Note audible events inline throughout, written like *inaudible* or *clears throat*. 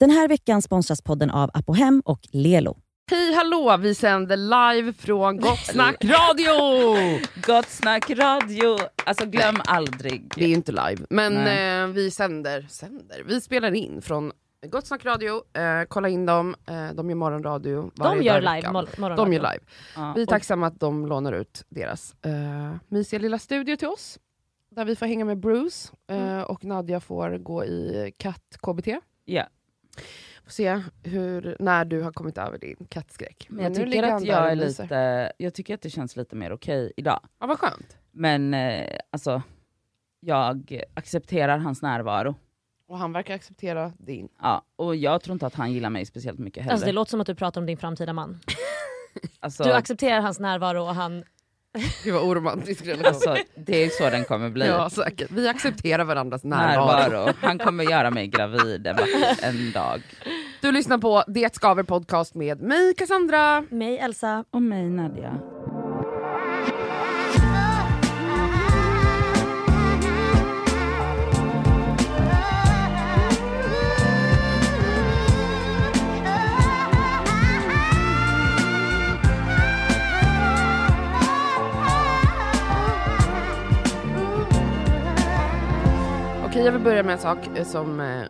Den här veckan sponsras podden av Apohem och Lelo. Hej hallå, vi sänder live från *laughs* Gott Snack Radio! Gott snack radio, alltså glöm aldrig. Det är ju inte live, men eh, vi sänder, sänder, vi spelar in från Gott Snack Radio, eh, kolla in dem, eh, de gör morgonradio varje De gör dag i live veckan. mor- morgonradio. De gör live. Ja, Vi är och- tacksamma att de lånar ut deras eh, mysiga lilla studio till oss. Där vi får hänga med Bruce eh, Mm. och Nadja får gå i katt-KBT. Ja. Får se hur, när du har kommit över din kattskräck. Men jag tycker att jag är lite, jag tycker att det känns lite mer okej idag. Ja, vad skönt. Men eh, alltså, jag accepterar hans närvaro. Och han verkar acceptera din. Ja, och jag tror inte att han gillar mig speciellt mycket heller. Alltså, det låter som att du pratar om din framtida man. *laughs* Alltså, Du accepterar hans närvaro och han... Gud vad oromantisk relation. alltså, det är så den kommer bli. ja, säkert. Vi accepterar varandras närvaro. närvaro. Han kommer göra mig gravid en, dag. Du lyssnar på Det skaver podcast med mig Cassandra. Mig, Elsa. Och mig Nadja. Okej, jag vill börja med en sak eh, som eh,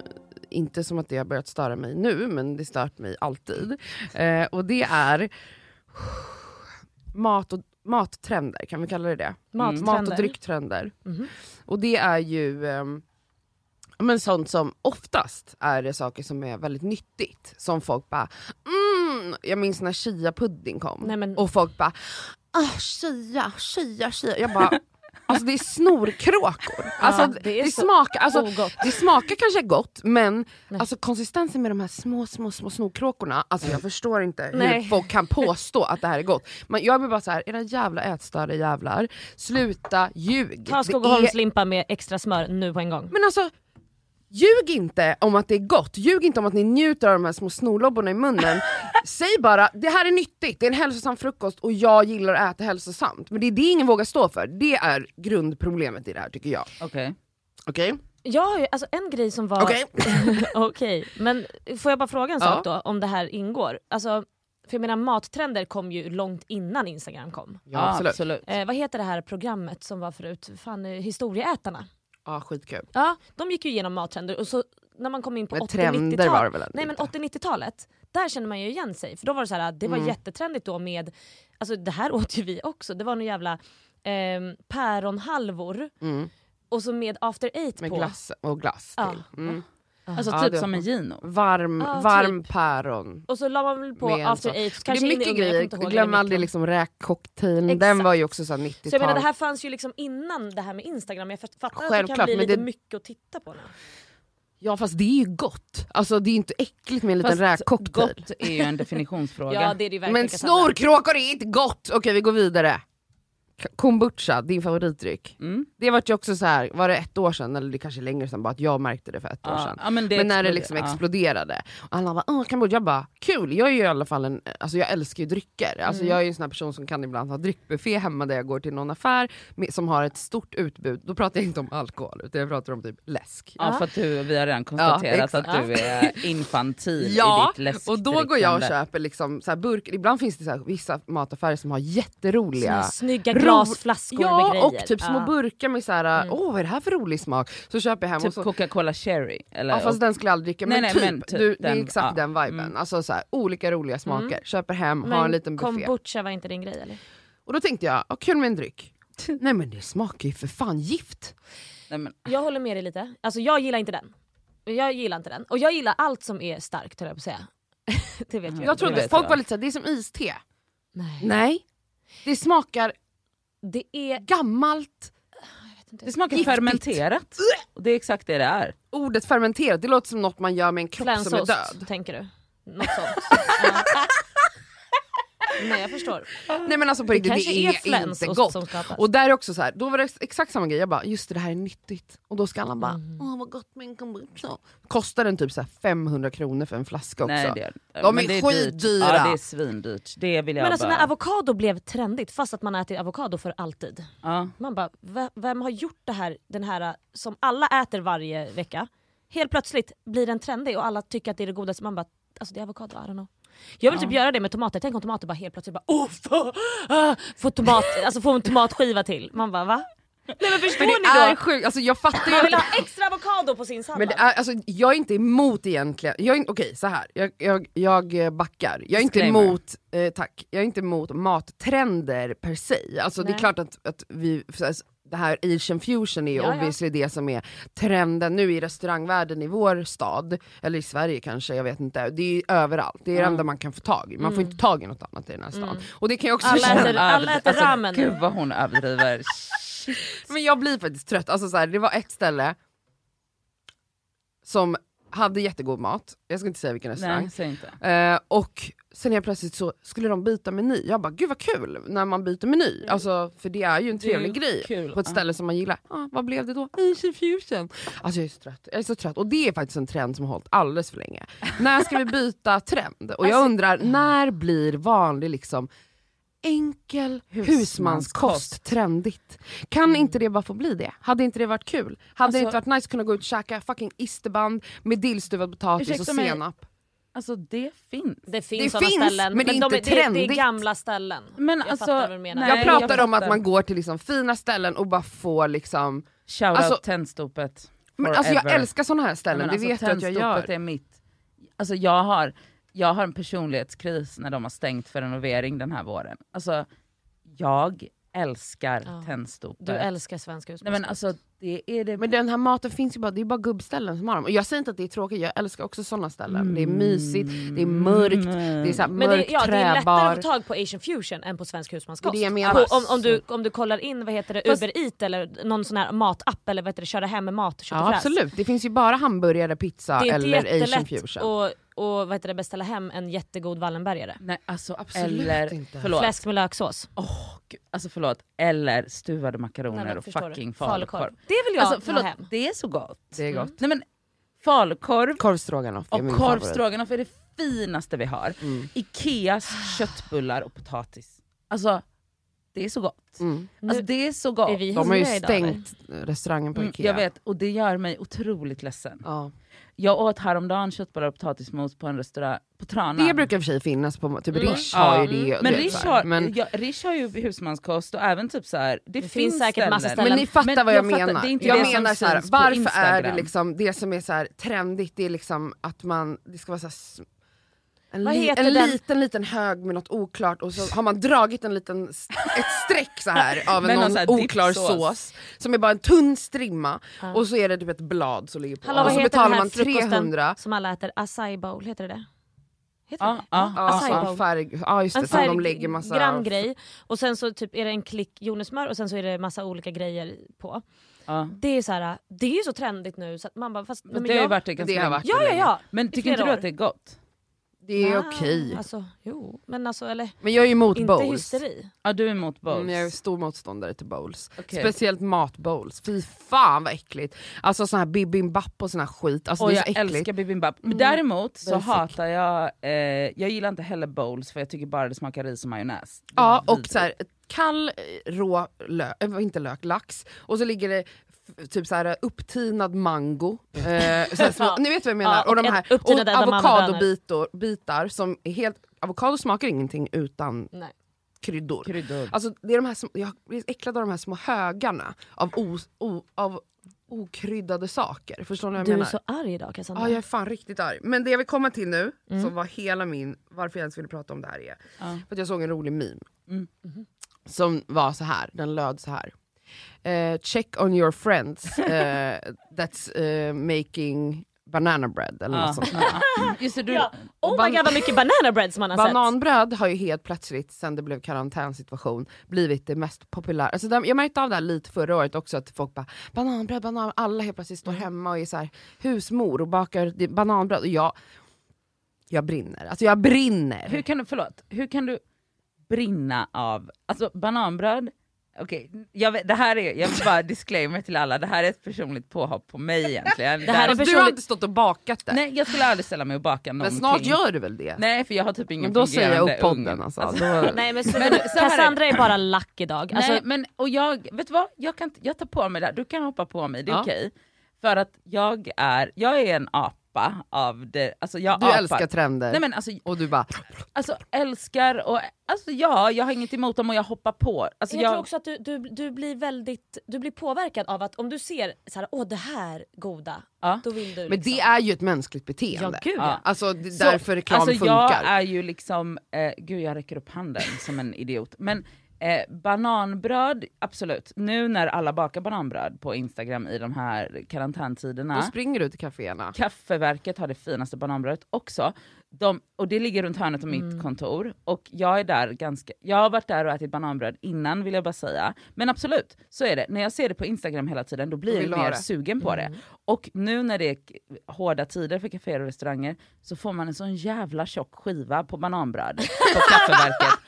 inte som att det har börjat störa mig nu, men det stört mig alltid. Eh, och det är mat och, mattrender, kan vi kalla det det? Mattrender. Mat och drycktrender. Mhm. Och det är ju ja, men sånt som oftast är det saker som är väldigt nyttigt. Som folk bara mm, jag minns när chia-pudding kom. Nej, men- Och folk bara ah, chia, chia, chia. Jag bara Alltså det är snorkråkor. Alltså, det det, är så smakar, alltså, ogott. det smakar kanske gott men Nej. alltså, konsistensen med de här små små små snorkråkorna, alltså, jag förstår inte Nej. hur folk kan påstå att det här är gott. Men jag blir bara så här, era jävla ätstörda jävlar, sluta ljug. Ta Det är- Skogaholmslimpa med extra smör nu på en gång. men alltså, ljug inte om att det är gott, ljug inte om att ni njuter av de här små snorlobborna i munnen. *laughs* Säg bara, det här är nyttigt, det är en hälsosam frukost och jag gillar att äta hälsosamt. Men det är det ingen vågar stå för, det är grundproblemet i det här tycker jag. Okej. Okej? Jag har ju, alltså en grej som var... Okej? *laughs* Okej, men får jag bara fråga en Ja. sak då, om det här ingår? Alltså, för jag menar mattrender kom ju långt innan Instagram kom. Ja, absolut. absolut. Eh, vad heter det här programmet som var förut? Fan, eh, Historieätarna. Ja, skitkul. Ja, de gick ju igenom mattrender och så när man kom in på Men 80 trender 90-talet var det väl ändå Nej men inte? 80-90-talet, där känner man ju igen sig. För då var det så här, det var Mm. jättetrendigt då med, alltså det här *laughs* åt ju vi också, det var någon jävla eh, päronhalvor Mm. och så med after eight Med på. glass och glass Ja. till. Mm. Alltså typ som en Gino. Varm, Ja, varm päron. Och så la man väl på after eight, Det är mycket grejer, glöm aldrig liksom räkcocktailen, den var ju också såhär 90-tal. Så jag menar det här fanns ju liksom innan det här med Instagram, jag fattar att det kan bli lite det- mycket att titta på nu. Ja fast det är ju gott, alltså det är inte äckligt med en liten räkcocktail. gott är ju en definitionsfråga. Ja det är det. Men snorkråkor är inte gott! Okej vi går vidare. Kombucha, din favoritdryck. Mm. Det var ju också så här, var det ett år sedan eller det kanske är längre sedan bara att jag märkte det för ett år Ja, sedan. ja, men men när det liksom ja. exploderade. Och alla bara åh kombucha, jag bara kul, jag är ju i alla fall en, alltså jag älskar ju drycker. Alltså Mm. jag är ju en sån här person som kan ibland ha dryckbuffé hemma där jag går till någon affär med, som har ett stort utbud. Då pratar jag inte om alkohol utan jag pratar om typ läsk. Ja för att du, vi har redan konstaterat exakt. att du är infantil Ja, i ditt läskdrickande. och då går jag och köper liksom så här burkar, ibland finns det så här, vissa mataffärer som har jätteroliga snygga glasflaskor med Ja, grejer. och typ små Ja. burkar med så här, Mm. åh vad är det här för rolig smak? Så köper jag hem Typ och så, Coca-Cola cherry. Eller, ja, fast den skulle jag aldrig dricka, Nej, men, nej, typ, men typ du, det den- är exakt ja. den viben. Mm. Alltså så här, olika roliga smaker, Mm. köper hem, Men har en liten buffé. kombucha var inte din grej eller? Och då tänkte jag, oh, kul med en dryck. *laughs* nej men det smakar ju för fan gift. Nej, men, Jag håller med dig lite. Alltså jag gillar inte den. Jag gillar inte den. Och jag gillar allt som är starkt höll jag på att säga. *laughs* det vet jag. Jag det trodde, folk jag. var lite såhär, det är som iste. Nej. Nej. Det smakar Det är... gammalt, det smakar Giftigt. fermenterat. Och det är exakt det det är. ordet fermenterat, det låter som något man gör med en kropp som är död. tänker du? Något sånt. *laughs* ja. Nej jag förstår. *laughs* Nej men alltså på Det riktigt, det, kanske är är, inte gott. Och där är också så här, då var det exakt samma grej, jag bara just det, det här är nyttigt. Och då ska alla bara, Mm. åh vad gott med en kombucha. Kostar den typ så här 500 kronor för en flaska också. Nej, det är, De men är det dyrt. skitdyra. Ja det är svindyrt. Det vill jag Men alltså bara... när avokado blev trendigt, fast att man äter avokado för alltid. ja. Man bara, "V- vem har gjort det här, den här som alla äter varje vecka? helt plötsligt blir den trendig och alla tycker att det är det godaste. Man bara, alltså det är avokado, I don't know. Jag vill typ göra det med tomater, tänk om tomater bara helt plötsligt bara oh, få, ah, få, tomat, alltså få en tomatskiva till. Man bara va? Nej men förstår Men det ni är då? sjukt, alltså jag fattar Man vill ha extra avokado på sin sallad. Men det är, alltså, jag är inte emot egentligen, jag är, okej så här. Jag, jag, jag eh, backar. Jag är inte Disclaimer. emot, eh, tack, jag är inte emot mattrender per se. Alltså det är Nej. klart att, att vi, det här Asian fusion är ju Ja, ja. obviously det som är trenden nu i restaurangvärlden i vår stad, eller i Sverige kanske, jag vet inte. Det är ju överallt, det är det Mm. enda man kan få tag i. Man får Mm. inte tag i något annat i den här stan. Och det kan jag också Alla känna. äter- alla äter alltså, ramen. Gud vad hon överdriver. *laughs* Men jag blir faktiskt trött, alltså så här, det var ett ställe som hade jättegod mat, jag ska inte säga vilken restaurang. Eh, och sen helt plötsligt så skulle de byta meny, jag bara gud vad kul när man byter meny, alltså, för det är ju en är ju trevlig grej kul, på ett ställe som man gillar. Ah, vad blev det då? Asian fusion. Alltså jag är så trött, jag är så trött och det är faktiskt en trend som har hållit alldeles för länge. när ska vi byta trend? Och jag Alltså- undrar, när blir vanlig liksom enkel Husmanskost. husmanskost trendigt? Kan inte det bara få bli det? Hade inte det varit kul? Hade det Alltså- inte varit nice att kunna gå ut och käka fucking isterband med dillstuvad potatis och mig, senap? Alltså det finns. Det finns Det såna finns, ställen, men det är de inte det, det är trendigt. gamla ställen. Men jag alltså, fattar vad du menar. Jag jag pratar om att man går till liksom fina ställen och bara får liksom... Shoutout Alltså- Tändstopet. Men alltså jag älskar såna här ställen, Men det alltså, vet du att jag Tändstopet gör. är mitt. Alltså jag har, jag har en personlighetskris när de har stängt för renovering den här våren. Alltså jag älskar Ja. Tändstopet. Du älskar svensk Nej husmanskost. men alltså det är det Men den här maten finns ju bara, det är bara gubbställen som har dem. Och jag säger inte att det är tråkigt, jag älskar också såna ställen. Det är mysigt, det är mörkt, det är så här Men mörk det, ja, det är lättare träbar. att få tag på asian fusion än på svensk husmanskost. Det är. På, om, om, du, om du kollar in vad heter det, Fast- Uber Eat eller någon sån här matapp eller vad heter det, köra hem med mat, kött och Ja absolut, det finns ju bara hamburgare, pizza Det är inte eller asian fusion. att och, vad heter det, beställa hem en jättegod Wallenbergare. Nej alltså Absolut eller, inte. förlåt. Fläsk med löksås. Åh, gud, alltså förlåt, eller stuvade makaroner Nej, och fucking falukorv. Det vill jag Alltså ha förlåt, hem. det är så gott. Det är gott. Nej men falukorv Korvstroganoff och korvstroganoff är det finaste vi har. Mm. Ikeas köttbullar och potatis. Alltså det är så gott. Mm. Alltså det är så gott. är De har ju hungriga idag, stängt restaurangen på Mm, Ikea. jag vet, och det gör mig otroligt ledsen. Ja. Jag åt häromdagen köttbullar och potatismos på en restaurang på Tranan. Det brukar i och för sig finnas på, typ Mm. Rish har ju det. Men det Rish har, men, ja, Rish har ju husmanskost och även typ så här. det, Det finns säkert massa ställen. men ni fattar Men vad jag, jag fattar, menar. inte jag menar så här, varför är det liksom, det som är så här trendigt, det är liksom att man, det ska vara så här, en, li, en den? liten liten hög med något oklart och så har man dragit en liten, ett streck så här av någon någon så här oklar sås som är bara en tunn strimma Ja. och så är det typ ett blad som ligger på Hallå, och så betalar man frukosten 300 som alla äter? Acai bowl, heter det det? Heter Ja, det? ja, bowl. färg, ja just det, En som de färg- lägger massa... grann grej och sen så typ är det en klick jordnötssmör och sen så är det massa olika grejer på. Ja. Det är så här, det är ju så trendigt nu så att man bara fast, men det har ju jag, varit det ganska Det har länge. varit Ja ja ja! Men tycker inte du år. att det är gott? Det är Ja, okej. Alltså, jo, men alltså eller Men jag är emot inte bowls. hysteri. Ja du är emot bowls? Mm, jag är stor motståndare till bowls. Okej. Speciellt matbowls. Fy fan vad äckligt. Alltså sån här bibimbap och sån här skit. Alltså och det är jag så äckligt. älskar bibimbap. Men Mm. däremot så Basic. hatar jag, eh, jag gillar inte heller bowls för jag tycker bara det smakar ris och majonnäs. Det är Ja och vidrigt. så här, kall eh, rå lök, äh, inte lök, lax och så ligger det typ så här upptinad mango, eh, så här *laughs* små, ni vet vad jag menar? Ja, och och de här och avokadobitar bitar som är helt, avokado smakar ingenting utan Nej. kryddor. Kryddor. Alltså det är de här jag blir äcklad av de här små högarna av, os, o, av okryddade saker. Förstår ni vad jag Du är menar? så arg idag Cassandra. Ja jag är fan riktigt arg. Men det jag vill komma till nu, Mm. som var hela min, varför jag ens ville prata om det här är, Ja. för att jag såg en rolig meme. Mm. Som var så här, den löd så här. Eh, check on your friends eh, *laughs* that's eh, making banana bread eller Ja. något sånt. *laughs* Just det, du, Ja. Oh my god vad mycket banana bread som man har sett. Bananbröd har ju helt plötsligt, sen det blev karantänsituation, blivit det mest populära. Alltså, där- jag märkte av det här lite förra året också, att folk bara bananbröd, banan, alla helt plötsligt står hemma och är så här, husmor och bakar bananbröd. Och jag, jag brinner, alltså jag brinner. hur kan du, förlåt, hur kan du brinna av, alltså bananbröd, okej, jag vet, det här är, jag vill bara *laughs* disclaimer till alla, det här är ett personligt påhopp på mig egentligen. Det här är Alltså, du har personligt- inte stått och bakat det, Nej jag skulle aldrig ställa mig och baka men någonting. snart gör du väl det? Nej för jag har typ ingen men då säger jag upp podden alltså. Alltså, Då, Nej men, så, Men så Cassandra är bara lack idag. Alltså, Nej men och jag, vet du vad? Jag, kan, jag tar på mig det här, du kan hoppa på mig, det är Ja. okej. För att jag är, jag är en apa av det, alltså jag Du apar. älskar trender. Nej men alltså, Och du bara, alltså älskar och, alltså ja, jag har inget emot dem och jag hoppar på. Alltså, Jag, jag, tror också att du, du, du blir väldigt du blir påverkad av att om du ser så här, åh det här goda, Ja. då vill du men liksom. det är ju ett mänskligt beteende. Ja gud Ja. Alltså det är Så- därför reklam alltså, funkar. Jag är ju liksom, eh, gud jag räcker upp handen som en idiot. Men eh, bananbröd, absolut. Nu när alla bakar bananbröd på Instagram i de här karantäntiderna. Då springer du till kaféerna. Kaffeverket har det finaste bananbrödet också. De, och det ligger runt hörnet av Mm. mitt kontor. Och jag är där ganska, jag har varit där och ätit bananbröd innan vill jag bara säga. Men absolut, så är det. När jag ser det på Instagram hela tiden då blir jag mer det. Mm. sugen på det. Och nu när det är hårda tider för kaféer och restauranger så får man en sån jävla tjock skiva på bananbröd på *laughs* Kaffeverket.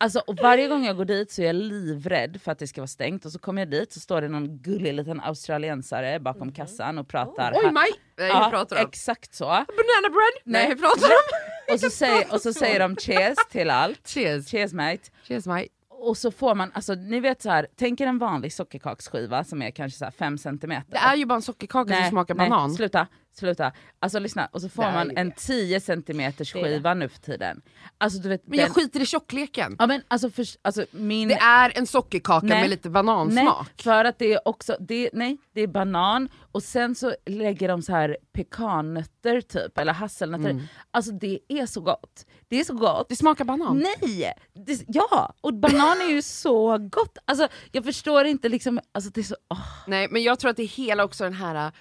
Alltså, och varje gång jag går dit så är jag livrädd för att det ska vara stängt och så kommer jag dit så står det någon gullig liten australiensare bakom kassan och pratar. Oj Maj! Nej, Ja, hur pratar de? exakt så. Banana bread? Nej, Nej. hur pratar de? *laughs* Och så, säger, och så säger de cheers till allt. Cheers. Cheers mate. Cheers Maj. Och så får man, alltså ni vet så här, tänk er en vanlig sockerkaksskiva som är kanske så här 5 centimeter. Det är ju bara en sockerkaka som smakar nej, banan. sluta, sluta. Alltså lyssna, och så får man en det. 10 centimeters Det är det. skiva nu för tiden. Alltså du vet, Men jag den, skiter i tjockleken. ja, men alltså, för, alltså min... Det är en sockerkaka Nej. med lite Nej, banansmak. för att det är också, det, nej, det är banan och sen så lägger de så här pekannötter typ, eller hasselnötter. Mm. Alltså det är så gott. Det är så gott. Det smakar banan. Nej! Det, ja, och banan är ju *laughs* så gott. Alltså jag förstår inte liksom, alltså det är så, åh. Nej men jag tror att det är hela också den här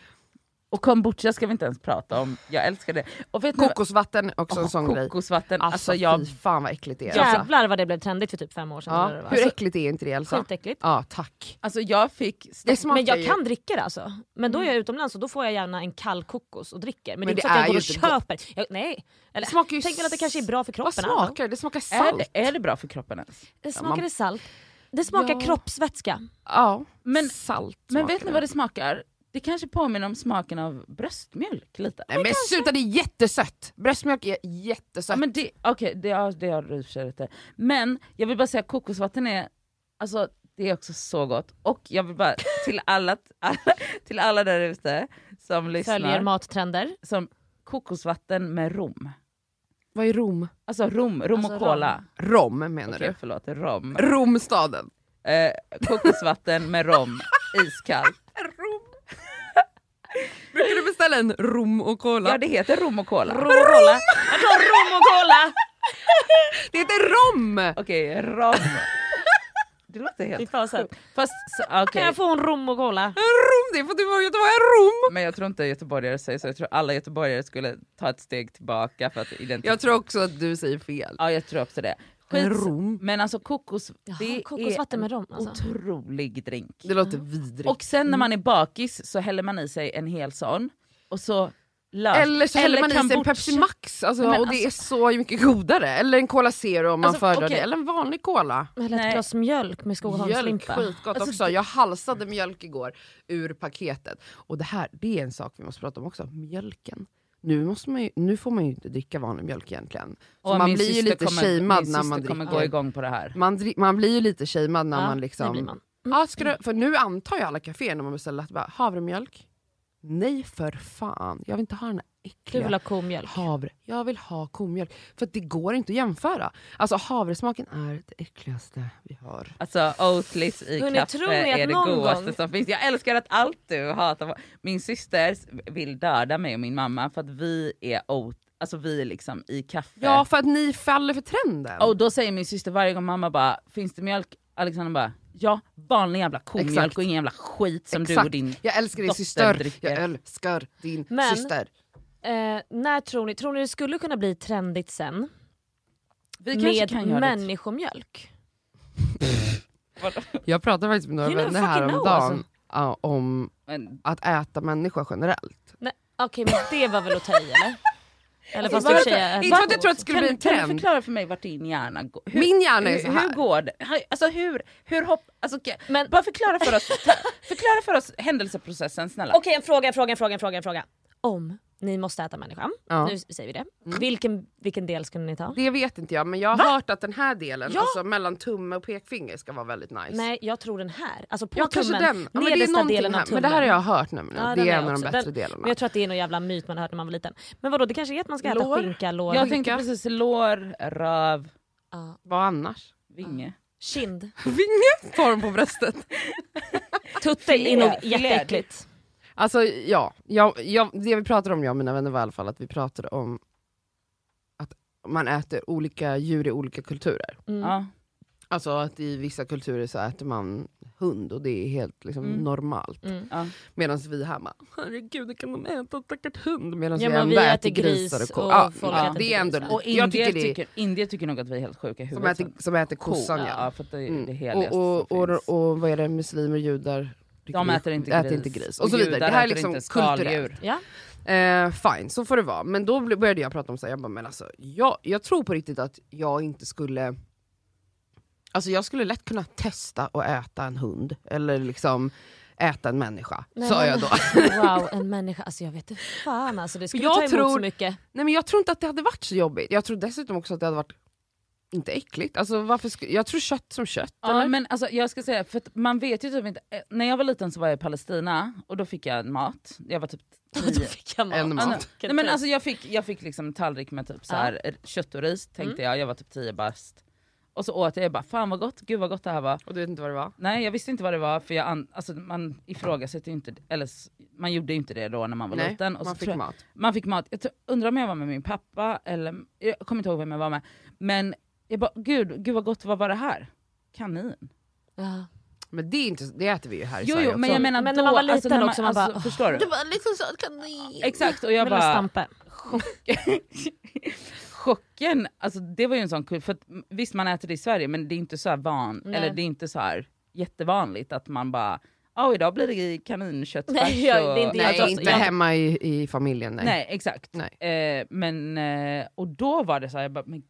Och kombucha ska vi inte ens prata om, jag älskar det. Och vet vad- kokosvatten, också en sån grej. kokosvatten, Alltså, alltså jag... fy fan vad äckligt det är. Alltså. Jävlar vad det blev trendigt för typ fem år sedan. Ja. eller vad. Hur äckligt är inte det Elsa? Sjukt äckligt. Ja tack. Alltså jag fick... Det Men jag ju- kan dricka det alltså. Men då är jag utomlands och då får jag gärna en kall kokos och dricker. Men, Men det är det inte så att jag är går och köper. Jag, nej. Eller, Det smakar ju tänk väl att det kanske är bra för Vad kroppen. Know. smakar det? Det smakar Är salt. det, är det bra för kroppen ens? Det smakar man- det salt. Det smakar Ja. kroppsvätska. Ja, Men- salt Men vet ni vad det smakar? Det kanske påminner om smaken av bröstmjölk lite. Nej men sluta det är jättesött! Bröstmjölk är jättesött. Ja, men det, okej, det, har- det har du i. Men jag vill bara säga kokosvatten är, alltså det är också så gott. Och jag vill bara *laughs* till alla, alla, till alla där ute som lyssnar, Följer mattrender. som kokosvatten med rom. Vad är Rom? Alltså rom, rom Alltså och cola. Rom menar Okej du? förlåt, rom. Romstaden. Eh, kokosvatten med rom, *laughs* iskallt. Brukar du beställa en rom och cola? Ja det heter rom och cola. Rom och cola. Jag tar rom och cola! *laughs* Det heter rom! Okej, rom. Det låter helt sjukt. Fast så- okej, Kan jag få en rom och cola? Rom, det får du vara Göteborg, rom! men jag tror inte göteborgare säger så, jag tror alla göteborgare skulle ta ett steg tillbaka för att identifiera. Jag tror också att du säger fel. Ja jag tror också det. Skits- rom. Men alltså kokos, Jaha, det kokosvatten är med rom, alltså. otrolig drink. Det låter vidrigt. Och sen när man är bakis så häller man i sig en hel sån och så lös. eller så häller man i sig en. Pepsi Max, alltså, Nej, men och det är så mycket godare. Eller en Cola Zero om man Alltså, föredrar okej. det, eller en vanlig Cola. Eller Nej. ett glas mjölk med Mjölk, Skogaholmslimpa. skitgott Alltså, också. Jag halsade mjölk igår ur paketet. Och det här, det är en sak vi måste prata om också, mjölken. Nu, måste man ju, nu får man ju inte dricka vanlig mjölk egentligen. Så Och man blir ju lite kommer, shamead när man kommer dricker. gå igång på det här. Man, man blir ju lite shamead när Ja, man det liksom... blir man. Ja, ska du, för nu antar ju alla kaféer när man beställer att bara, havremjölk? Nej för fan, jag vill inte ha den här Du äckliga vill ha komjölk. havre. Jag vill ha komjölk. För att det går inte att jämföra. Alltså havresmaken är det äckligaste vi har. Alltså Oatlys i Hörni, kaffe tror ni att är det godaste gång- som finns. Jag älskar att allt du hatar. Min syster vill döda mig och min mamma för att vi är oat, alltså vi är liksom i kaffe. Ja för att ni faller för trenden. Och då säger min syster varje gång mamma bara, finns det mjölk? Alexander bara, ja vanlig jävla komjölk Exakt. och ingen jävla skit som du Exakt. och din jag älskar din syster, dricker. jag älskar din Men- syster. Eh, när tror ni, tror ni det skulle kunna bli trendigt sen? Vi med kan göra människomjölk? *laughs* Jag pratade faktiskt med några You vänner häromdagen alltså. om Men, att äta människa generellt. Nej, Okej men det var väl att ta i eller? Eller fast Varför? Inte för att jag tror att det skulle kan, bli en kan du trend. förklara för mig vart din hjärna går? Hur, Min hjärna är hur, så här. hur går det? Alltså hur, hur hopp, alltså, okej, Men- bara förklara för oss, förklara för oss händelseprocessen snälla. Okej en fråga, en fråga, en fråga, en fråga, en fråga. Om ni måste äta människa. Ja. Nu säger vi det. Mm. Vilken, vilken del skulle ni ta? Det vet inte jag men jag har Va? hört att den här delen, Ja. alltså mellan tumme och pekfinger ska vara väldigt nice. Nej jag tror den här. Alltså på Ja kanske tummen, den. Ja, men det är nedersta delen av tummen. Men det här har jag hört nämligen, Ja, det är är en av de bättre Den- delarna. Men jag tror att det är någon jävla myt man har hört när man var liten. Men vadå det kanske är att man ska äta Lår? skinka, lår, Jag tänkte precis lår, röv, ja. Vad annars? vinge. kind. *laughs* Vinge? Form på bröstet. Tutte är nog jätteäckligt. Alltså ja, jag, jag, det vi pratade om jag och mina vänner var i alla fall att vi pratade om att man äter olika djur i olika kulturer. Mm. Ja. Alltså att i vissa kulturer så äter man hund och det är helt liksom, Mm. normalt. Mm. Ja. Medan vi här bara, herregud, kan de äta stackars hund? Medan Ja, vi ändå vi äter äter gris grisar och kor. och Ja, folk ja, äter det är ändå gris. Och lite- jag indier tycker det är, tycker, indier tycker nog att vi är helt sjuka i som, huvudet. äter, som äter kossan ja. ja. för att det är Mm. det och, som och, och, och vad är det, muslimer, judar? De äter inte äter gris. inte gris. Och så vidare. Det här är äter liksom kulturellt. Ja. Eh, fine, så får det vara. Men då började jag prata om så här, jag bara, men alltså, jag, jag tror på riktigt att jag inte skulle Alltså jag skulle lätt kunna testa att äta en hund, eller liksom äta en människa, Nej, sa men- jag då. *laughs* Wow, en människa. Alltså jag vet inte fan alltså. Det skulle jag ta emot tror- så mycket. Nej men jag tror inte att det hade varit så jobbigt, jag tror dessutom också att det hade varit inte äckligt. Alltså, varför jag tror kött som kött. Ja, eller? men alltså, jag ska säga, för att man vet ju typ inte, eh, när jag var liten så var jag i Palestina och då fick jag mat, jag var typ *laughs* Då fick jag mat. En mat. Nej, men alltså, jag fick, jag fick liksom en tallrik med typ så här, eh, kött och ris tänkte jag, jag var typ 10 bast. Och så åt jag, jag bara fan vad gott, gud vad gott det här var. Och du vet inte vad det var? Nej jag visste inte vad det var för jag an, alltså, man ifrågasätter ju inte, eller s- man gjorde ju inte det då när man var Nej, liten. Och man så fick jag, mat. man fick mat, jag undrar om jag var med min pappa eller, jag kommer inte ihåg vem jag var med. Men jag bara gud, gud vad gott, vad var det här? Kanin. Ja. Men det, är inte, det äter vi ju här i Jo, Sverige jo också. men jag menar Men då, när man var alltså, liten när också, man bara, alltså, förstår du? var liksom så kanin. Exakt och jag Vill bara, stampe. *laughs* chocken, alltså det var ju en sån kul, för att, visst man äter det i Sverige men det är inte så här van, Nej. eller det är inte så här jättevanligt att man bara, ja idag blir det kaninköttfärs. Nej, ja, det är inte- och, Nej, Alltså, inte jag- hemma i, i familjen. Nej. Nej exakt. Nej. Eh, men, eh, och då var det så här, jag bara, men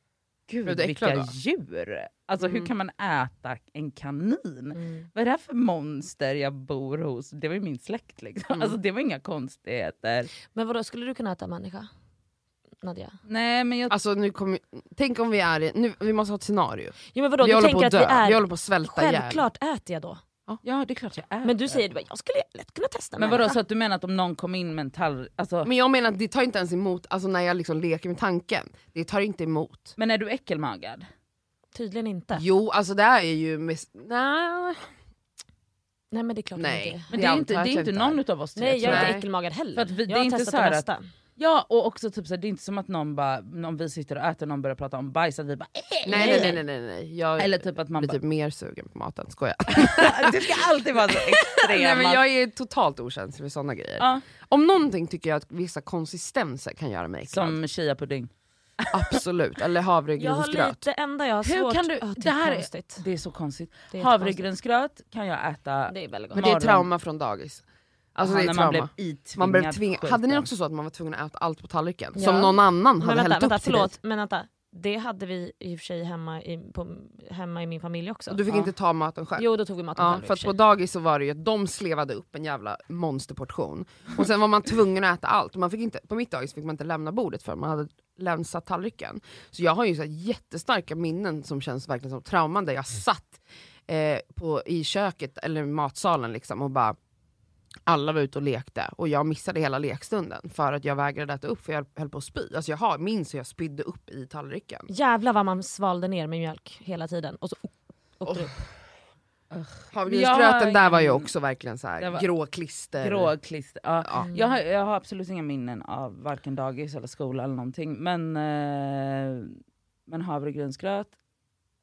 gud vilka då? djur! Alltså Mm. hur kan man äta en kanin? Mm. Vad är det här för monster jag bor hos? Det var ju min släkt liksom. Mm. Alltså det var inga konstigheter. Men vadå, skulle du kunna äta människa? Nadja? Nej men jag Alltså, nu kommer, tänk om vi är i, nu, vi måste ha ett scenario. Jo men vadå, vi du håller på att att dö, vi är... vi håller på att svälta ihjäl. Självklart äter jag då. Ja det är klart jag äter. Men du säger att jag skulle lätt kunna testa Men vadå så att du menar att om någon kom in med en tallrik, alltså, men, Men jag menar att det tar inte ens emot, alltså när jag liksom leker med tanken, det tar inte emot. är du äckelmagad? Tydligen inte. Jo, alltså det här är ju... Med, nej. Nej men det är klart Nej. inte är. Men Det det är inte, det är att inte någon utav oss tre Nej jag är inte äckelmagad heller. För att vi- det jag är har inte testat så det mesta. Ja och också typ så här, det är inte som att någon bara, om vi sitter och äter och någon börjar prata om bajs att vi bara "Eh, Nej, nej, nej, nej, nej, nej. Jag Eller typ att man blir bara, typ mer sugen på maten, skojar. *laughs* du ska alltid vara så *laughs* extrem. nej, men jag är totalt okänslig för sådana grejer. ja, Om någonting tycker jag att vissa konsistenser kan göra mig äcklad. som chiapudding. Absolut, eller Jag har havregrynsgröt. lite, enda jag har Hur svårt... kan du- Ja, det, det här är. Det är så konstigt. Havregrynsgröt kan jag äta. Det är väldigt gott. Men det är trauma från dagis. Alltså det är när man trauma. blev itvingad Man blev skiten. Hade ni också så att man var tvungen att äta allt på tallriken? Ja. Som någon annan Men hade vänta, hällt vänta upp till dig? förlåt, men vänta. Det hade vi i och för sig hemma i, på, hemma i min familj också. Och du fick Ja. inte ta maten själv? Jo då tog vi maten Ja, själv för att på dagis så var det ju att de slevade upp en jävla monsterportion. Och sen var man tvungen att äta allt. Man fick inte, på mitt dagis fick man inte lämna bordet för man hade länsat tallriken. Så jag har ju så jättestarka minnen som känns verkligen som trauman där jag satt eh, på, i köket eller matsalen liksom och bara alla var ute och lekte och jag missade hela lekstunden för att jag vägrade äta upp för jag höll på att spy. Alltså jag har, minns hur jag spydde upp i tallriken. Jävlar vad man svalde ner med mjölk hela tiden. Och så åkte det upp. Havregrynsgröten där var ju också verkligen så här var- grå klister. Grå klister. Ja. Ja. Jag, har, jag har absolut inga minnen av varken dagis eller skola eller någonting. Men, eh, men havregrynsgröt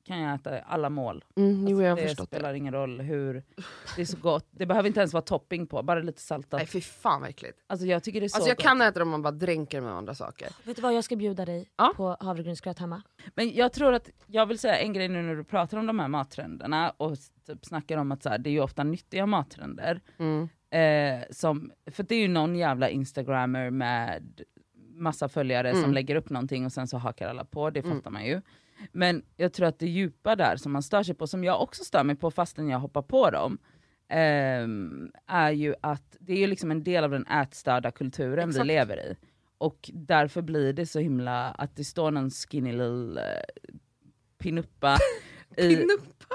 kan jag äta alla mål. Mm, jo, Alltså, det förstått det. spelar ingen roll hur, det är så gott. Det behöver inte ens vara topping på, bara lite saltat. Nej fy fan vad äckligt. Alltså jag tycker det är så Alltså jag gott. kan äta det om man bara dränker med andra saker. Vet du vad, jag ska bjuda dig Ja. på havregrynsgröt hemma. Men jag tror att, jag vill säga en grej nu när du pratar om de här mattrenderna och typ snackar om att så här, det är ju ofta nyttiga mattrender. Mm. Eh, som, för det är ju någon jävla instagrammer med massa följare som Mm. lägger upp någonting och sen så hakar alla på, det Mm. fattar man ju. Men jag tror att det djupa där som man stör sig på, som jag också stör mig på fastän jag hoppar på dem, ehm, är ju att det är liksom en del av den ätstörda kulturen Exakt. vi lever i. Och därför blir det så himla att det står någon skinny little eh, pinuppa i,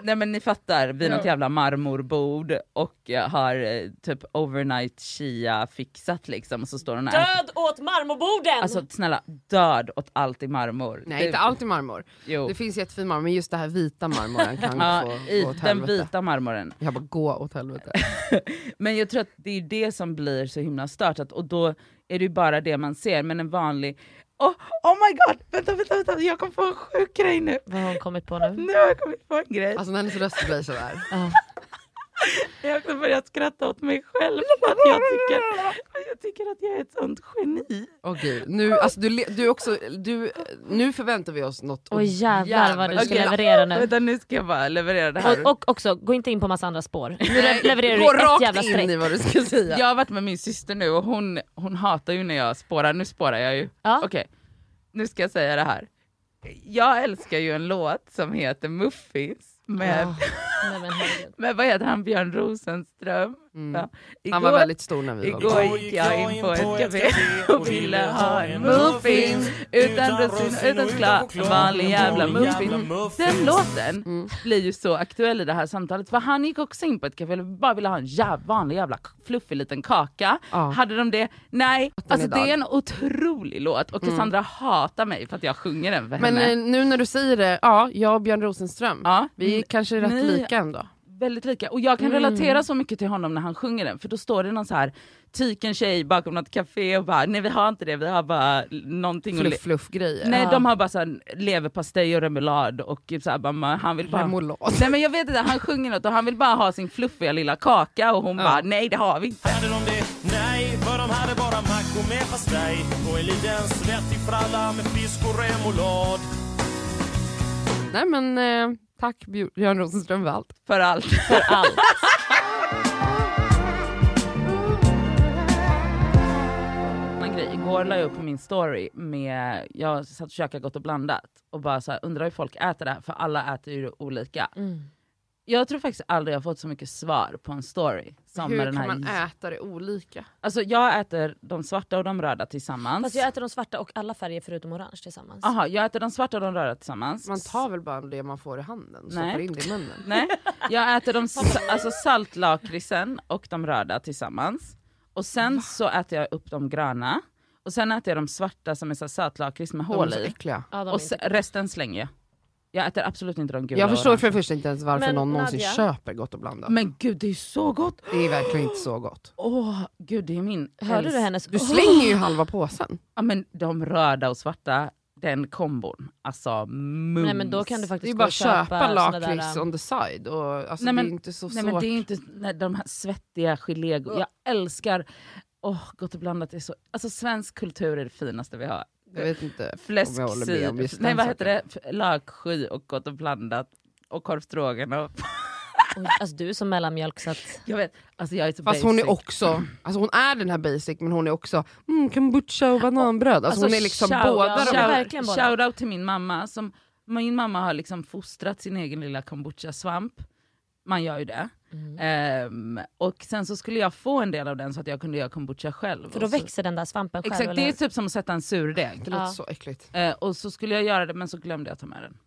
Nej men ni fattar, vid något Ja. jävla marmorbord och har eh, typ overnight chia fixat liksom och så står hon och. Död åt marmorborden! Alltså snälla, död åt allt i marmor. Nej Det- inte alltid marmor. Jo. Det finns jättefin marmor men just det här vita marmoren kan *laughs* Ja, få i gå åt den helvete. vita marmoren. Jag bara gå åt helvete. *laughs* Men jag tror att det är det som blir så himla stört, att, och då är det ju bara det man ser, men en vanlig Oh, oh my god, vänta, vänta, vänta, jag kom på en sjuk grej nu. Vad har hon kommit på nu? Nu har jag kommit på en grej. Alltså när hennes röst blir sådär. Ja. *laughs* Jag har också börjat skratta åt mig själv för att jag tycker, jag tycker att jag är ett sånt geni. Åh gud, nu, alltså, du, du också, du, nu förväntar vi oss något. Oj jävlar vad du ska Okej. leverera nu. Vänta nu ska jag bara leverera det här. Och, och också, gå inte in på massa andra spår. Nu levererar Gå du ett rakt jävla in streck. i vad du ska säga. Jag har varit med min syster nu och hon, hon hatar ju när jag spårar, nu spårar jag ju. Ja. Okej, nu ska jag säga det här. Jag älskar ju en låt som heter Muffins med, Ja. Nej, men herregud. *laughs* med vad heter han, Björn Rosenström. Mm. Ja. Han var väldigt stor när vi var. Igår gick jag in på ett café och ville ha en muffins utan russin och utan choklad. En vanlig jävla muffin. Den låten Mm. blir ju så aktuell i det här samtalet för han gick också in på ett café och bara ville ha en jäv, vanlig jävla fluffig liten kaka. Ja. Hade de det? Nej. Alltså det är en otrolig låt och Cassandra hatar mig för att jag sjunger den för Men henne. eh, nu när du säger det, ja, jag och Björn Rosenström, Ja. vi är kanske rätt Ni- lika ändå. Väldigt lika. Och jag kan Mm. relatera så mycket till honom när han sjunger den, för då står det någon så här tyken tjej bakom något café och bara nej vi har inte det, vi har bara någonting Fluff fluff grejer. Nej Ja. de har bara så här leverpastej och remoulad och så här, bara, han vill bara... Remoulad. Nej men jag vet inte, han sjunger något och han vill bara ha sin fluffiga lilla kaka och hon Ja. bara nej det har vi inte. Hade de det? Nej, för de hade bara mackor med pastej och en liten svettig fralla med fisk och remoulad. Nej men eh, tack Björ- Björn Rosenström för allt. För allt. *laughs* För allt. En grej. Igår la jag upp på min story med, jag satt och käkade gott och blandat och bara så här, undrar hur folk äter det här för alla äter ju olika. Mm. Jag tror faktiskt aldrig jag fått så mycket svar på en story som Hur med kan den här. man äta det olika? Alltså jag äter de svarta och de röda tillsammans. Fast jag äter de svarta och alla färger förutom orange tillsammans. Aha, jag äter de svarta och de röda tillsammans. Man tar väl bara det man får i handen och stoppar in det i munnen? Nej, jag äter de *laughs* alltså saltlakritsen och de röda tillsammans. Och sen så äter jag upp de gröna. Och sen äter jag de svarta som är saltlakrits med De är hål så i. Ja, de är Och resten slänger jag. Jag äter absolut inte de gula Jag förstår för det första inte ens varför Men någon någonsin Nadja? köper Gott och blandat. Men gud det är så gott! Det är verkligen inte så gott. Åh gud det är min Hörde du hennes... Du slänger ju halva påsen. Ja men de röda och svarta, den kombon. Alltså mums. Nej men då kan du Det är faktiskt ju gå bara att köpa såna lakrits där, on the side. Och, alltså, Nej, men- det är inte så Nej svårt. men det är inte nej, de här svettiga gelé... Jag älskar, åh gott och blandat är så, alltså svensk kultur är det finaste vi har. Jag vet inte om jag håller med om just nej vad heter det, laksky och gott och blandat och korv stroganoff. *laughs* Oj, alltså du är som mellanmjölk så att... Jag vet, alltså jag är så Fast hon är basic. också, alltså hon är den här basic men hon är också mm, kombucha och bananbröd. Alltså, hon är liksom shout- båda de shout- båda. Shoutout till min mamma, som, min mamma har liksom fostrat sin egen lilla kombucha-svamp. Man gör ju det. Mm. Ehm, och sen så skulle jag få en del av den så att jag kunde göra kombucha själv. För då växer den där svampen själv. Exakt, eller det är typ som att sätta en surdeg. Det låter Ja. så äckligt. Eh, och så skulle jag göra det men så glömde jag ta med den.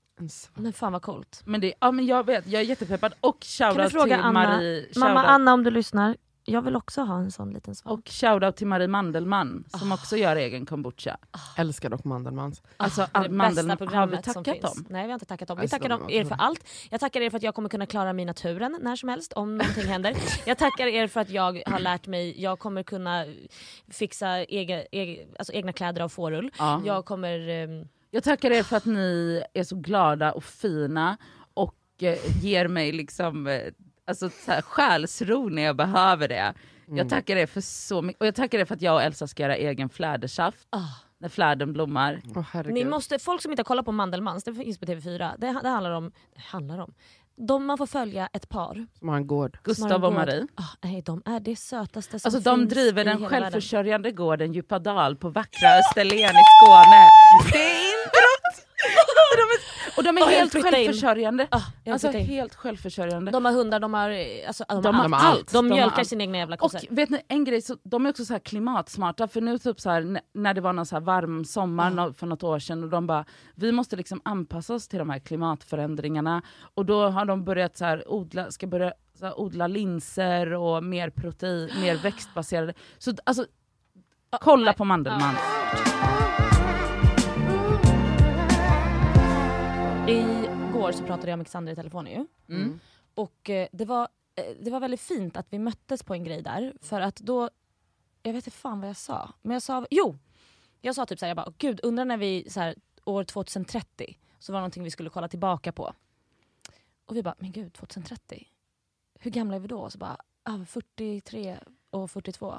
Men fan vad coolt. Men, det, ja, men jag vet, jag är jättepeppad. Och Kan du shoutout fråga till Anna, Marie, mamma shoutout- Anna om du lyssnar, jag vill också ha en sån liten svamp. och shoutout till Marie Mandelmann som Ah. också gör egen kombucha. Älskar dock Mandelmans. Alltså, Det Mandel- bästa har vi programmet tackat dem? Nej vi har inte tackat dem. Vi Alltså, tackar de dem, er för allt. Jag tackar er för att jag kommer kunna klara mig i naturen när som helst om någonting händer. Jag tackar er för att jag har lärt mig, jag kommer kunna fixa ega, ega, alltså egna kläder av fårull. Ja. Jag kommer... ehm, Jag tackar er för att ni är så glada och fina och eh, ger mig liksom eh, alltså, så här, själsro när jag behöver det. Jag tackar er för så mycket. Och jag tackar er för att jag och Elsa ska göra egen flädersaft ah. när flädern blommar. Herregud. Ni måste, folk som inte har kollat på Mandelmans, det finns på TV4, det, det handlar om, det handlar om de man får följa ett par. Som har en gård. Gustav en och. Marie. Ah, nej, de är det sötaste som Alltså de finns driver i den hela världen. självförsörjande gården Djupadal på vackra Österlen i Skåne. *laughs* Det är introt! Och de är, och de är jag helt självförsörjande. Ah, Alltså helt självförförsörjande. De har hundar, de har, eh, alltså, de De har, allt. allt. De De mjölkar allt. sina egna jävla Och kossor. vet ni en grej, så, de är också så här klimatsmarta för nu typ så här, när det var någon så här varm sommar nå- för något år sedan och de bara vi måste liksom anpassa oss till de här klimatförändringarna och då har de börjat så här, odla, ska börja så här, odla linser och mer protein, mer *gasps* växtbaserade. Så alltså, kolla på Mandelmann. Igår så pratade jag med Xander i telefon ju. Mm. Och eh, det var, eh, det var väldigt fint att vi möttes på en grej där. För att då, jag vet inte fan vad jag sa. Men jag sa, jo! Jag sa typ såhär, jag bara, gud undrar när vi, så här, år 2030, så var det någonting vi skulle kolla tillbaka på. Och vi bara, men gud 2030? Hur gamla är vi då? Så bara, ah, 43 och 42.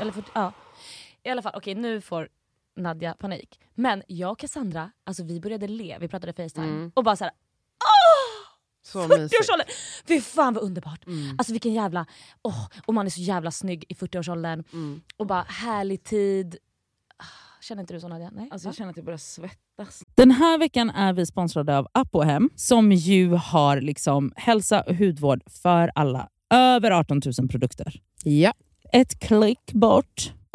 Eller 40, ja. I alla fall, okej nu får Nadja panik. Men jag och Cassandra, alltså vi började le, vi pratade Facetime. Mm. Och bara såhär, Så mysigt. 40-årsåldern! Fy fan vad underbart! Mm. Alltså vilken jävla... åh, och man är så jävla snygg i 40-årsåldern. Mm. Och bara härlig tid. Ah, Känner inte du så Nadja? Nej? Alltså jag känner att jag börjar svettas. Den här veckan är vi sponsrade av Apohem som ju har liksom hälsa och hudvård för alla. Över 18 000 produkter. Ja. Ett klick bort.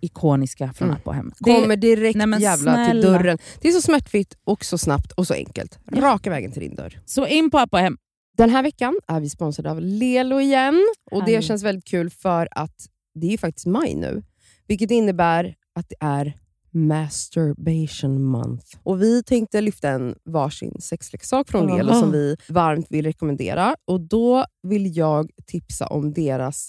ikoniska från Mm. Apohem. Kommer direkt Nej, jävla till snälla. dörren. Det är så smärtfritt och så snabbt och så enkelt. Raka vägen till din dörr. Så in på Apohem. Den här veckan är vi sponsrade av Lelo igen. Och Det känns väldigt kul för att det är ju faktiskt maj nu. Vilket innebär att det är masturbation month. Och Vi tänkte lyfta en varsin sexleksak från. Lelo som vi varmt vill rekommendera. Och Då vill jag tipsa om deras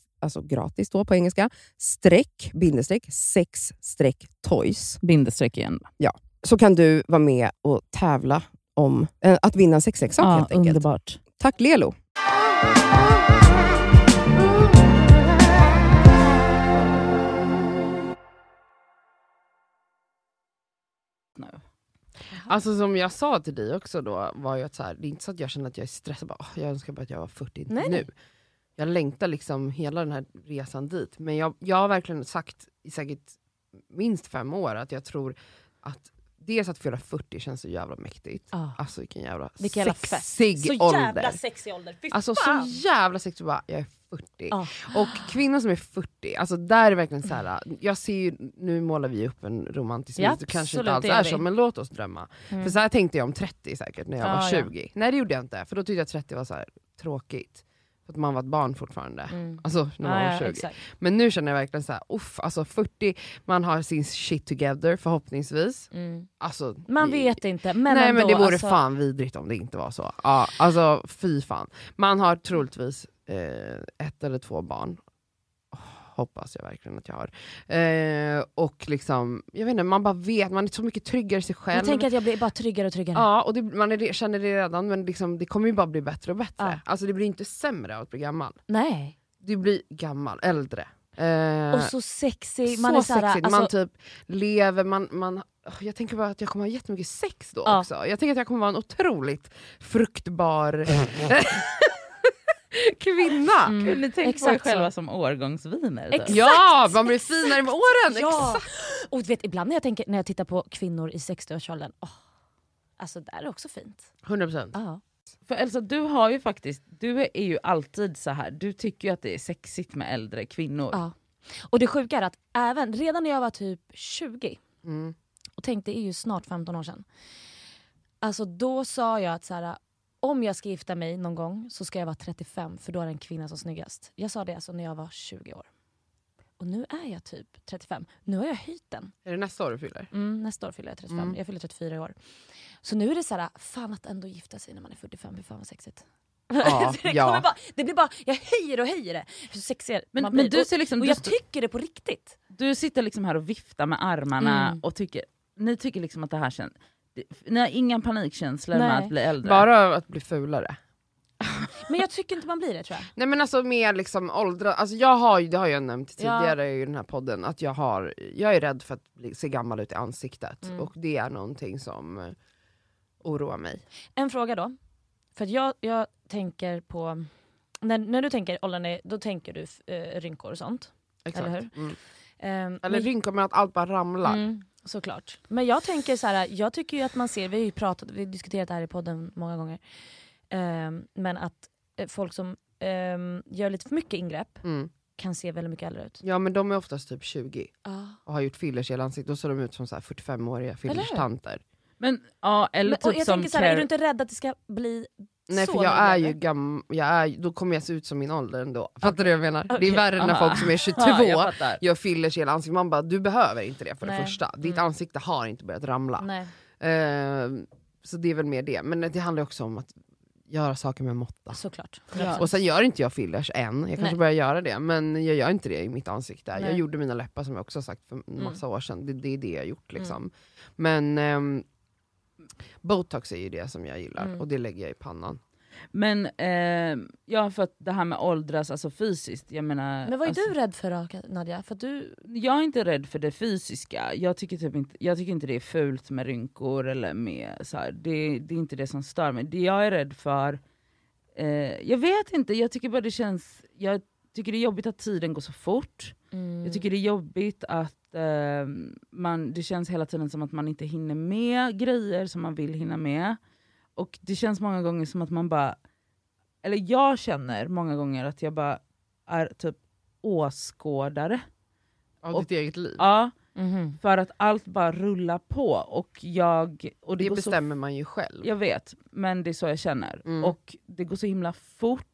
alltså gratis då på engelska, streck, bindestreck, sex streck toys. Bindestreck igen. Så kan du vara med och tävla om eh, att vinna en sexleksak Ja, helt enkelt. underbart. Tack Lelo! Alltså som jag sa till dig också då, var ju att så här, det är inte så att jag känner att jag är stressad, bara, "Åh, jag önskar bara att jag var 40 Nej, nu. Jag längtar liksom hela den här resan dit. Men jag, jag har verkligen sagt i säkert minst fem år att jag tror att dels att fylla 40 känns så jävla mäktigt. Ja. Alltså vilken jävla Vilken jävla sexig Så ålder. jävla sexig ålder. Fy Alltså fan. så jävla sexig, bara, jag är 40. Ja. Och kvinnor som är 40, alltså där är det verkligen så här. jag ser ju, nu målar vi upp en romantisk Ja, bild, det kanske inte alls är så, men låt oss drömma. Mm. För så här tänkte jag om 30 säkert när jag Ja, var ja. 20. Nej det gjorde jag inte, för då tyckte jag att 30 var så här tråkigt. Att man var ett barn fortfarande. Mm. Alltså när man Ja, var ja, 20. exakt. Men nu känner jag verkligen så här, uff, alltså 40, man har sin shit together förhoppningsvis. Mm. Alltså, Man det- vet inte, men Nej ändå, men det vore alltså, fan vidrigt om det inte var så. Ja, alltså fy fan. Man har troligtvis eh, ett eller två barn. Hoppas jag verkligen att jag har. Eh, och liksom, jag vet inte, man bara vet, man är så mycket tryggare i sig själv. Jag tänker att jag blir bara tryggare och tryggare. Ja, och det, man är, känner det redan, men liksom, det kommer ju bara bli bättre och bättre. Ja. Alltså det blir inte sämre av att bli gammal. Nej. Du blir gammal, äldre. Eh, Och så sexig. Man så är så här, sexigt, alltså, man typ lever, man, man, jag tänker bara att jag kommer ha jättemycket sex då Ja. också. Jag tänker att jag kommer vara en otroligt fruktbar *laughs* kvinna. Mm. Kul, ni tänker på er Exakt så. själva som årgångsviner. typ. Exakt. Ja, man blir finare med åren! Ja. Exakt. Och du vet, ibland när jag, tänker, när jag tittar på kvinnor i 60-årsåldern, åh, alltså det är också fint. 100%. Ja. För Elsa, du har ju faktiskt, du är ju alltid så här. du tycker ju att det är sexigt med äldre kvinnor. Ja. Och det sjuka är att även redan när jag var typ 20, Mm. och tänkte det är ju snart 15 år sedan. Alltså då sa jag att så här, om jag ska gifta mig någon gång så ska jag vara 35 för då är en kvinna som snyggast. Jag sa det alltså när jag var 20 år. Och nu är jag typ 35. Nu har jag höjt den. Är det nästa år du fyller? Mm, nästa år fyller jag 35. Mm. Jag fyller 34 i år. Så nu är det så här, fan att ändå gifta sig när man är 45, hur fan vad sexigt. Ja, *laughs* det, ja. bara, det blir bara, jag höjer och höjer det. Hur sexigare Men, man men blir. du, och, ser liksom, och du, jag tycker det på riktigt. du sitter liksom här och viftar med armarna Mm. och tycker, ni tycker liksom att det här känns... Ni har inga panikkänslor med Nej. att bli äldre? Bara att bli fulare. *laughs* Men jag tycker inte man blir det tror jag. Nej men alltså mer liksom åldra, alltså jag har ju, det har jag nämnt Ja. tidigare i den här podden, att jag, har, jag är rädd för att bli, se gammal ut i ansiktet. Mm. Och det är någonting som eh, oroar mig. En fråga då. För att jag, jag tänker på, när, när du tänker åldern, då tänker du eh, rynkor och sånt. Exakt. Eller hur? Mm. Ehm, Eller men- rynkor med att allt bara ramlar. Mm, såklart. Men jag tänker så här, jag tycker ju att man ser, vi har ju pratat, vi har diskuterat det här i podden många gånger, Ehm, men att eh, folk som ehm, gör lite för mycket ingrepp Mm. kan se väldigt mycket äldre ut. Ja men de är oftast typ 20 Ah. och har gjort fillers i hela ansiktet, då ser de ut som så här 45-åriga fillerstanter. Men, ja, eller Men, typ och jag som tänker så här, är du inte rädd att det ska bli Nej så för jag är ju äldre? gam, jag är, då kommer jag se ut som min ålder ändå. Fattar du vad jag menar? Det är värre när Aha. folk som är *laughs* 22 Ja, jag gör fillers i hela ansiktet, man bara du behöver inte det för det Nej. första. Ditt Mm. ansikte har inte börjat ramla. Nej. Eh, så det är väl mer det, men det handlar också om att göra saker med måtta. Såklart. Ja. Och sen gör inte jag fillers än, jag kanske Nej. börjar göra det, men jag gör inte det i mitt ansikte. Jag Nej. gjorde mina läppar som jag också sagt för en Mm. massa år sedan, det, det är det jag har gjort. Liksom. Men ehm, botox är ju det som jag gillar, Mm. och det lägger jag i pannan. Men eh, ja, för att det här med åldras alltså fysiskt, jag menar... Men vad är alltså, du rädd för då Nadja? För att du, Jag är inte rädd för det fysiska, jag tycker, typ inte, jag tycker inte det är fult med rynkor eller med så här. Det, det är inte det som stör mig. Det jag är rädd för, eh, jag vet inte, jag tycker bara det känns, jag tycker det är jobbigt att tiden går så fort. mm, Jag tycker det är jobbigt att eh, man, det känns hela tiden som att man inte hinner med grejer som man vill hinna med. Och det känns många gånger som att man bara, eller jag känner många gånger att jag bara är typ åskådare. Av Och- ditt eget liv. Ja, Mhm. för att allt bara rullar på och jag... Och det det bestämmer så, man ju själv. Jag vet, men det är så jag känner. Mm. Och det går så himla fort.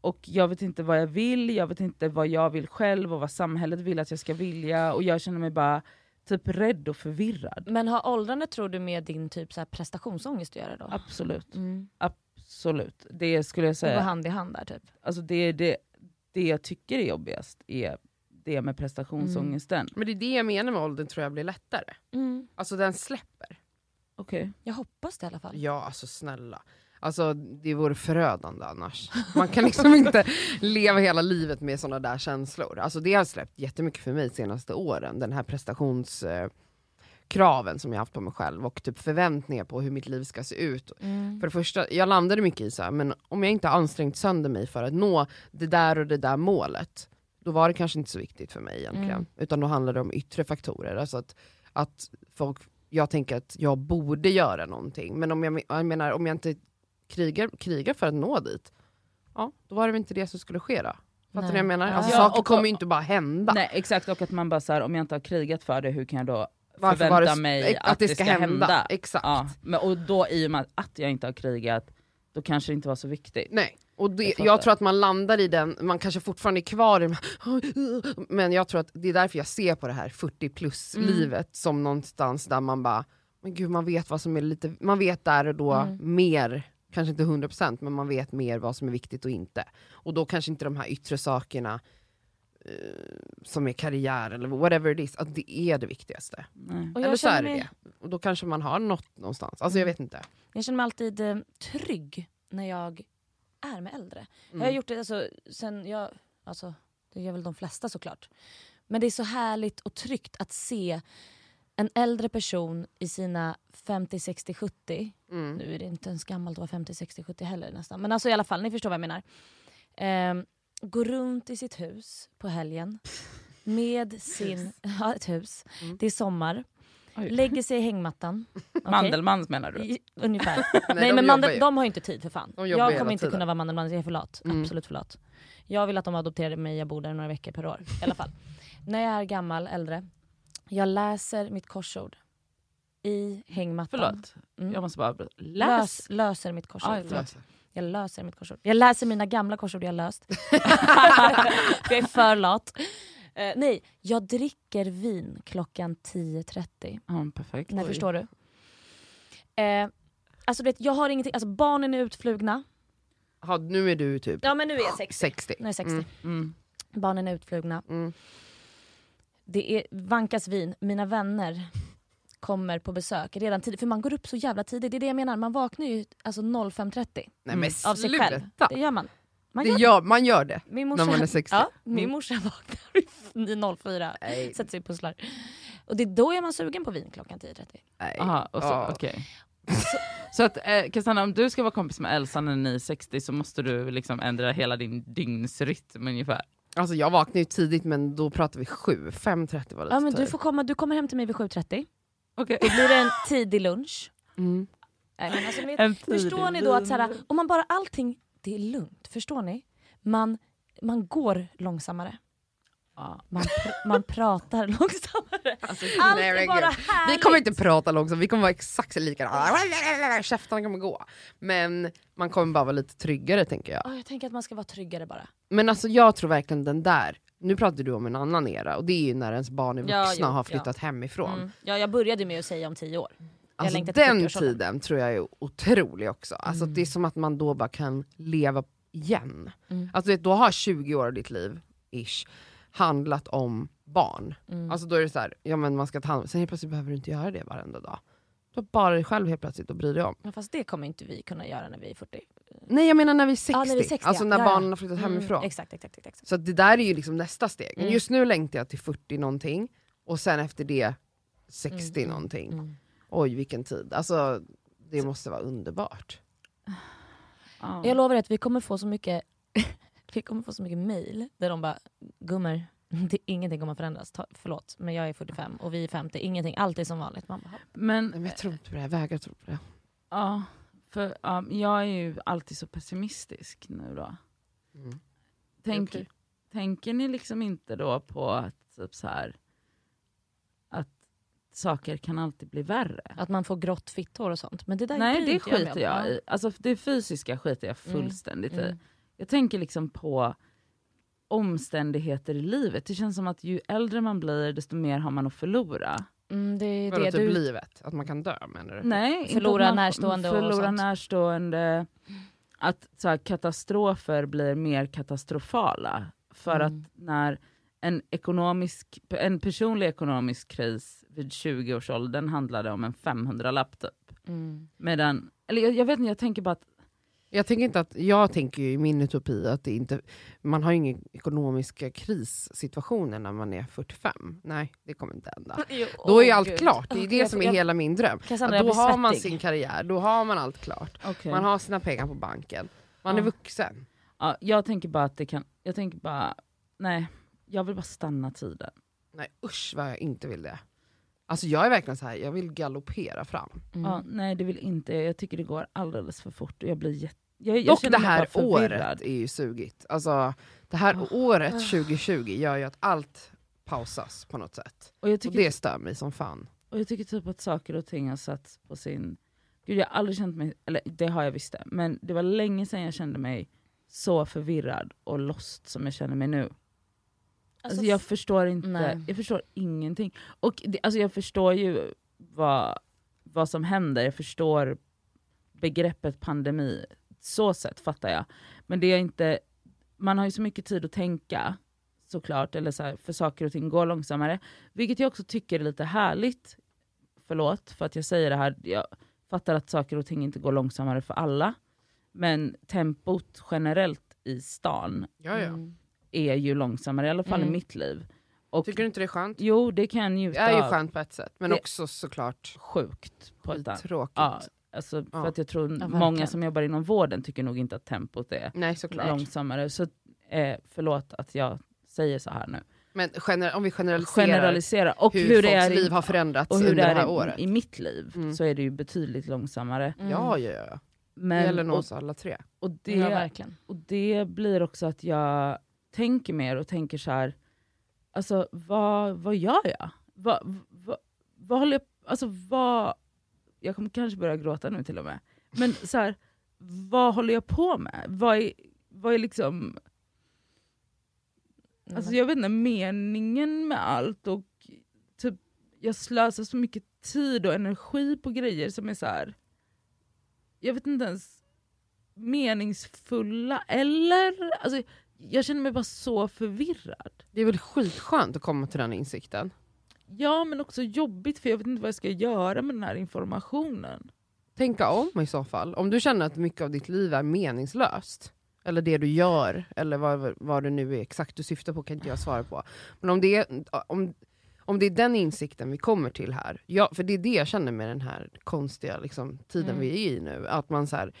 Och jag vet inte vad jag vill, jag vet inte vad jag vill själv och vad samhället vill att jag ska vilja och jag känner mig bara typ rädd och förvirrad. Men har åldrandet tror du med din typ så här prestationsångest att göra då? Absolut. Mm. Absolut. Det skulle jag Det går säga. hand i hand där typ. Alltså det, det, det jag tycker är jobbigast är det med prestationsångesten. Men det är det jag menar med åldern tror jag blir lättare. Mm. Alltså den släpper. Okej. Jag hoppas det i alla fall. Ja, alltså snälla. Alltså det vore förödande annars. Man kan liksom *laughs* inte leva hela livet med såna där känslor. Alltså det har släppt jättemycket för mig de senaste åren, den här prestationskraven som jag haft på mig själv och typ förväntningar på hur mitt liv ska se ut. Mm. För det första, jag landade mycket i så här, men om jag inte har ansträngt sönder mig för att nå det där och det där målet, då var det kanske inte så viktigt för mig egentligen. Mm. Utan då handlade det om yttre faktorer. Alltså att, att folk, jag tänker att jag borde göra någonting, men om jag, jag menar om jag inte krigar, krigar för att nå dit, ja, då var det väl inte det som skulle ske då. Fattar ni vad jag menar? Alltså, Ja, saker och- kommer ju inte bara hända. Nej exakt, och att man bara så här, om jag inte har krigat för det, hur kan jag då Varför förvänta det, mig att, det ska, hända. Exakt. Ja, men, och då i och med att jag inte har krigat, då kanske det inte var så viktigt. Nej, och det, Jag jag, tror att man landar i den, man kanske fortfarande är kvar i men jag tror att det är därför jag ser på det här 40 plus Mm. livet som någonstans där man bara, men gud man vet vad som är lite, man vet där och då Mm. mer, kanske inte 100% men man vet mer vad som är viktigt och inte. Och då kanske inte de här yttre sakerna eh, som är karriär eller whatever it is, att det är det viktigaste. Jag Eller så är det mig- det. Och då kanske man har något någonstans, alltså jag Mm. vet inte. Jag känner mig alltid eh, trygg när jag är med äldre. Jag har Mm. gjort det alltså, sen jag, alltså, det gör väl de flesta såklart. Men det är så härligt och tryggt att se en äldre person i sina 50, 60, 70. Mm. Nu är det inte ens gammalt att vara 50, 60, 70 heller nästan. Men alltså i alla fall, ni förstår vad jag menar. Ehm, gå runt i sitt hus på helgen med *laughs* sin... *laughs* Ja, ett hus. Mm. Det är sommar. Oj. Lägger sig i hängmattan. *laughs* Okej? Mandelmans menar du? I- Ungefär. Nej, Nej, de men mandel, ju. de har ju inte tid för fan. Jag kommer inte tiden. kunna vara mandelman, jag är för lat. Mm. Absolut för lat. Jag vill att de adopterar mig, jag bor där några veckor per år. I alla fall. När jag är gammal, äldre, jag läser mitt korsord i hängmattan. Förlåt, Mm. jag måste bara avbryta. Läs! Lös, löser mitt korsord. Aj. Löser. Jag löser mitt korsord. Jag läser mina gamla korsord jag har löst. *laughs* jag är för lat. Eh, nej, jag dricker vin klockan 10.30. Ja, perfekt. Nej, Oj. förstår du? Eh, alltså, du vet, jag har ingenting, alltså barnen är utflugna. Ja, nu är du typ Ja men nu är jag 60. 60. Nu är jag 60. Mm. Mm. Barnen är utflugna. Det är vankas vin. Mina vänner kommer på besök redan tidigt. För man går upp så jävla tidigt. Det är det jag menar. Man vaknar ju alltså 05.30 Nej men Mm. av sig själv. Det gör man. man Det gör gör, man gör det. Min morsa, när man är 60. Ja, min Mm. morsa vaknar 04. Nej, Sätter sig och pusslar. Och det är då är man sugen på vin klockan 10.30. nej. Aha, och så, Ja. okej. Så att eh, Cassandra, om du ska vara kompis med Elsa när ni är 60 så måste du liksom ändra hela din dygnsrytm ungefär. Alltså jag vaknade ju tidigt men då pratar vi 7, 5.30 var det Ja, men lite du, får komma, du kommer hem till mig vid 7.30. Okej. Då blir det en tidig lunch. mm. Nej, men alltså, ni vet, En Förstår ni då att så här, om man bara allting, det är lugnt. Förstår ni? Man, man går långsammare. Ja. Man, pr- man pratar långsammare. Alltså, Allt är bara härligt. Vi kommer inte prata långsamt, vi kommer vara exakt likadana. Käftarna kommer gå. Men man kommer bara vara lite tryggare tänker jag. Ja, jag tänker att man ska vara tryggare bara. Men alltså jag tror verkligen den där, nu pratar du om en annan era och det är ju när ens barn är vuxna Ja, jo, och har flyttat hemifrån. Mm. Ja, jag började med att säga om tio år. Alltså längtar till den 40-årsåldern. tiden tror jag är otrolig också. Alltså Mm. Det är som att man då bara kan leva igen. Mm. Alltså då har 20 år av ditt liv, ish, handlat om barn. Mm. Alltså då är det så här, ja men man ska ta hand sen helt plötsligt behöver du inte göra det varenda dag. Du har bara dig själv helt plötsligt att bry dig om. Ja, fast det kommer inte vi kunna göra när vi är 40. Nej jag menar när vi är 60, Ja, när vi är 60, alltså när Ja, barnen har flyttat hemifrån. Mm, exakt, exakt, exakt. Så det där är ju liksom nästa steg. Men Mm. just nu längtar jag till 40 någonting, och sen efter det 60 Mm, någonting. Mm. Oj vilken tid, alltså det måste vara underbart. Ja. Jag lovar att vi kommer få så mycket vi kommer få så mycket mail där de bara gummor, *laughs* det, ingenting kommer förändras. Ta, förlåt men jag är 45 och vi är 50, ingenting, allt är som vanligt. Man bara, Men, men jag tror inte på det, jag vägrar tro på det. ja, för ja, jag är ju alltid så pessimistisk nu då. Mm. Tänk, Okej. Tänker ni liksom inte då på att, typ så här, att saker kan alltid bli värre? att man får grått fitthår och sånt. Men det där Nej det jag skiter jag Ja. i. Alltså, det fysiska skiter jag Mm, fullständigt i. Jag tänker liksom på omständigheter i livet. Det känns som att ju äldre man blir desto mer har man att förlora. Mm, det är Vadå, det typ du... livet? Att man kan dö menar du? Nej, Förlora man- närstående och Förlora sånt. närstående. Att så här, katastrofer blir mer katastrofala. För Mm. att när en, ekonomisk, en personlig ekonomisk kris vid 20-årsåldern handlade om en 500-lapp typ. Mm. Medan, eller jag, jag vet inte, jag tänker bara att Jag tänker inte att, jag tänker ju i min utopi att det inte, man har ju ingen ekonomiska krissituationer när man är 45. Nej, det kommer inte hända. *laughs* Då är ju allt klart, det är *laughs* det Jag- som är jag- hela min dröm. Cassandra, då har man sin karriär, då har man allt klart. Okej. Man har sina pengar på banken, man är Ja. vuxen. Ja, jag tänker bara att det kan, jag tänker bara, nej, jag vill bara stanna tiden. Nej usch vad jag inte vill det. Alltså jag är verkligen så här, jag vill galoppera fram. Mm. Ja, nej det vill inte jag, jag tycker det går alldeles för fort och jag blir jätte... Jag, jag Dock känner det här året är ju sugigt. Alltså, det här Ah. året 2020 gör ju att allt pausas på något sätt. Och jag, Och det stör mig som fan. och jag tycker typ att saker och ting har satts på sin... Gud jag har aldrig känt mig, eller det har jag visst det, men det var länge sedan jag kände mig så förvirrad och lost som jag känner mig nu. Alltså, jag förstår inte, nej. jag förstår ingenting. Och det, alltså jag förstår ju vad, vad som händer, jag förstår begreppet pandemi, så sätt fattar jag. Men det är inte, man har ju så mycket tid att tänka såklart, eller så här, för saker och ting går långsammare. Vilket jag också tycker är lite härligt. Förlåt för att jag säger det här, jag fattar att saker och ting inte går långsammare för alla. Men tempot generellt i stan Ja, ja. Är ju långsammare, i alla fall i Mm. mitt liv. Och, Tycker du inte det är skönt? Jo, det kan jag Det njuta är ju av. skönt på ett sätt, men Det- också såklart Sjukt på ett annat. tråkigt. Ja, alltså, Ja. För att jag tror Ja, många som jobbar inom vården tycker nog inte att tempot är Nej såklart. långsammare. Så eh, förlåt att jag säger så här nu. Men gener- om vi generaliserar, Generalisera. Och hur, hur, det folks är liv i, har förändrats och hur under det det här är året. i, i mitt liv Mm. så är det ju betydligt långsammare. Mm. Ja, ja, ja. Det Men, gäller nog oss alla tre. och, Ja, det, verkligen. och det blir också att jag tänker mer och tänker så här. alltså vad, vad gör jag? Vad, vad, vad håller jag, alltså vad, jag kommer kanske börja gråta nu till och med. Men så här, vad håller jag på med? Vad är, vad är liksom, alltså jag vet inte, meningen med allt och typ, jag slösar så mycket tid och energi på grejer som är så här. jag vet inte ens meningsfulla eller, alltså jag känner mig bara så förvirrad. Det är väl skitskönt att komma till den insikten. Ja men också jobbigt för jag vet inte vad jag ska göra med den här informationen. Tänka om i så fall. Om du känner att mycket av ditt liv är meningslöst, eller det du gör, eller vad, vad det nu är exakt du syftar på kan inte jag svara på. Men om det är, om, om det är den insikten vi kommer till här, ja, för det är det jag känner med den här konstiga liksom, tiden Mm. vi är i nu, att man så här,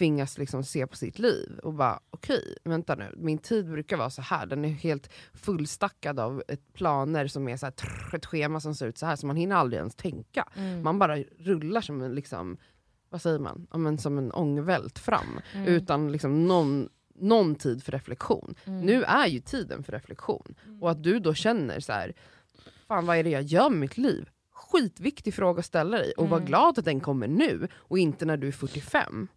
tvingas liksom se på sitt liv och bara okej, vänta nu, min tid brukar vara så här, den är helt fullstackad av ett planer som är så här, trrr, ett schema som ser ut så här så man hinner aldrig ens tänka. Mm. Man bara rullar som en, liksom, vad säger man, ja, men som en ångvält fram Mm. utan liksom någon, någon tid för reflektion. Mm. Nu är ju tiden för reflektion. Och att du då känner så här, fan vad är det jag gör med mitt liv? Skitviktig fråga att ställa dig och var Mm. glad att den kommer nu och inte när du är 45.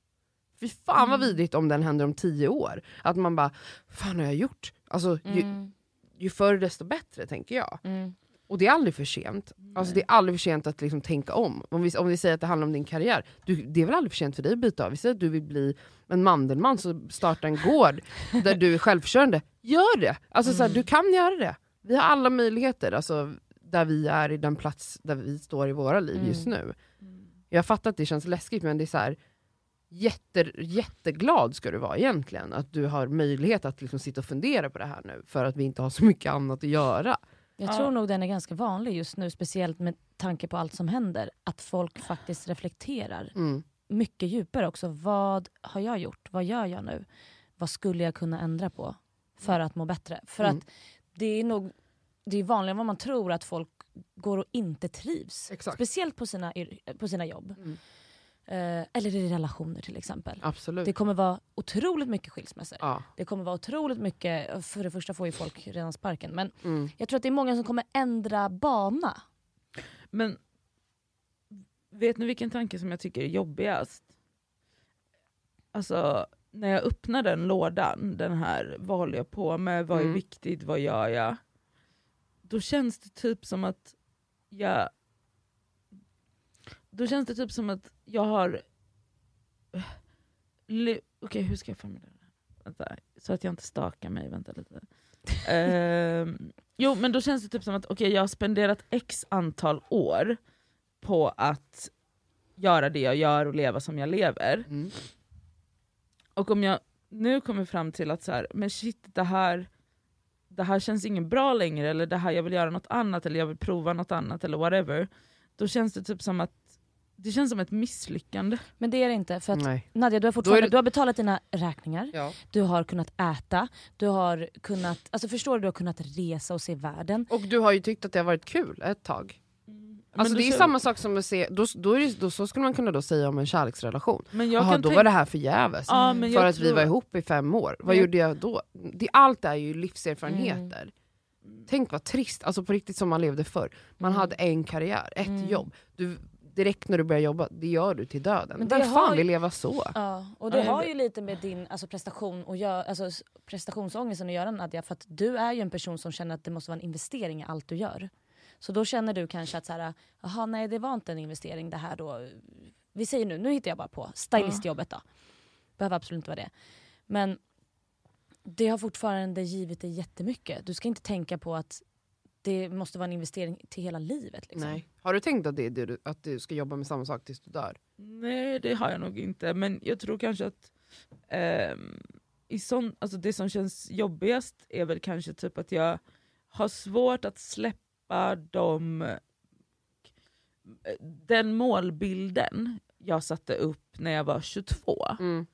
Fy fan vad Mm. vidrigt om den händer om 10 år. Att man bara, fan har jag gjort? Alltså, ju, Mm. ju förr desto bättre tänker jag. Mm. Och det är aldrig för sent. Alltså, det är aldrig för sent att liksom tänka om. Om vi, om vi säger att det handlar om din karriär, du, det är väl aldrig för sent för dig att byta av. Vi säger att du vill bli en Mandelmann, så starta en gård *laughs* där du är självförsörjande. Gör det! Alltså, så här, Mm. du kan göra det. Vi har alla möjligheter, alltså, där vi är i den plats där vi står i våra liv Mm. just nu. Jag fattar att det känns läskigt, men det är så här, jätte, jätteglad ska du vara egentligen. Att du har möjlighet att liksom sitta och fundera på det här nu, för att vi inte har så mycket annat att göra. Jag Ja. tror nog den är ganska vanlig just nu, speciellt med tanke på allt som händer. Att folk faktiskt reflekterar Mm. mycket djupare också. Vad har jag gjort? Vad gör jag nu? Vad skulle jag kunna ändra på för att må bättre? För Mm. att det är nog det är vanligare än vad man tror att folk går och inte trivs. Exakt. Speciellt på sina, på sina jobb. Mm. Eh, eller i relationer till exempel. Absolut. Det kommer vara otroligt mycket skilsmässor. Ja. Det kommer vara otroligt mycket, för det första får ju folk redan sparken, men Mm. jag tror att det är många som kommer ändra bana. Men vet ni vilken tanke som jag tycker är jobbigast? Alltså, när jag öppnar den lådan, den här vad håller jag på med, vad är Mm. viktigt, vad gör jag? Då känns det typ som att jag... Då känns det typ som att jag har... *sighs* Okej, hur ska jag formulera det? Vänta, så att jag inte stakar mig, vänta lite. *laughs* Ehm, jo men då känns det typ som att okej jag har spenderat x antal år på att göra det jag gör och leva som jag lever. Mm. Och om jag nu kommer fram till att så här, men shit det här, det här känns ingen bra längre, eller det här, jag vill göra något annat, eller jag vill prova något annat, eller whatever. Då känns det typ som att det känns som ett misslyckande. Men det är det inte. För att Nej. Nadja, du har, fortfarande, det- du har betalat dina räkningar, Ja. du har kunnat äta, du har kunnat, alltså förstår du, du har kunnat resa och se världen. Och du har ju tyckt att det har varit kul ett tag. Alltså det är då- samma sak som att se, då, då är det, då, så skulle man kunna då säga om en kärleksrelation. Men jag kan då tänka- var det här förgäves. Ja, men för jag att vi tror- var ihop i fem år. Vad Men gjorde jag då? Det, allt är ju livserfarenheter. Tänk vad trist, alltså på riktigt som man levde förr. Man Mm. hade en karriär, ett Mm. jobb. Du, direkt när du börjar jobba, det gör du till döden. Men det Vem fan ju- vill leva så? Ja, och Ja, det jag har vet. ju lite med din alltså, prestation och gör, alltså, prestationsångesten att göra Nadja, för att du är ju en person som känner att det måste vara en investering i allt du gör. Så då känner du kanske att så här, jaha nej det var inte en investering det här då. Vi säger nu, nu hittar jag bara på, stylistjobbet då. Behöver absolut inte vara det. Men det har fortfarande givit dig jättemycket. Du ska inte tänka på att det måste vara en investering till hela livet. Liksom. Nej. Har du tänkt att, det är det du, att du ska jobba med samma sak tills du dör? Nej det har jag nog inte, men jag tror kanske att ehm, i sån, alltså det som känns jobbigast är väl kanske typ att jag har svårt att släppa de, den målbilden jag satte upp när jag var 22. Mm.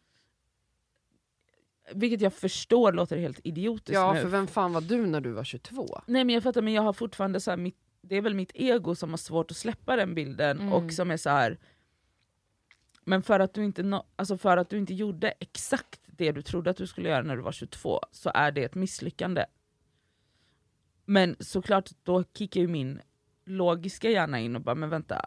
Vilket jag förstår låter helt idiotiskt Ja, nu. för vem fan var du när du var 22? Nej men jag fattar, men jag har fortfarande så här, mitt, det är väl mitt ego som har svårt att släppa den bilden Mm. och som är så här. Men för att, du inte alltså för att du inte gjorde exakt det du trodde att du skulle göra när du var 22 så är det ett misslyckande. Men såklart, då kickar ju min logiska hjärna in och bara, men vänta,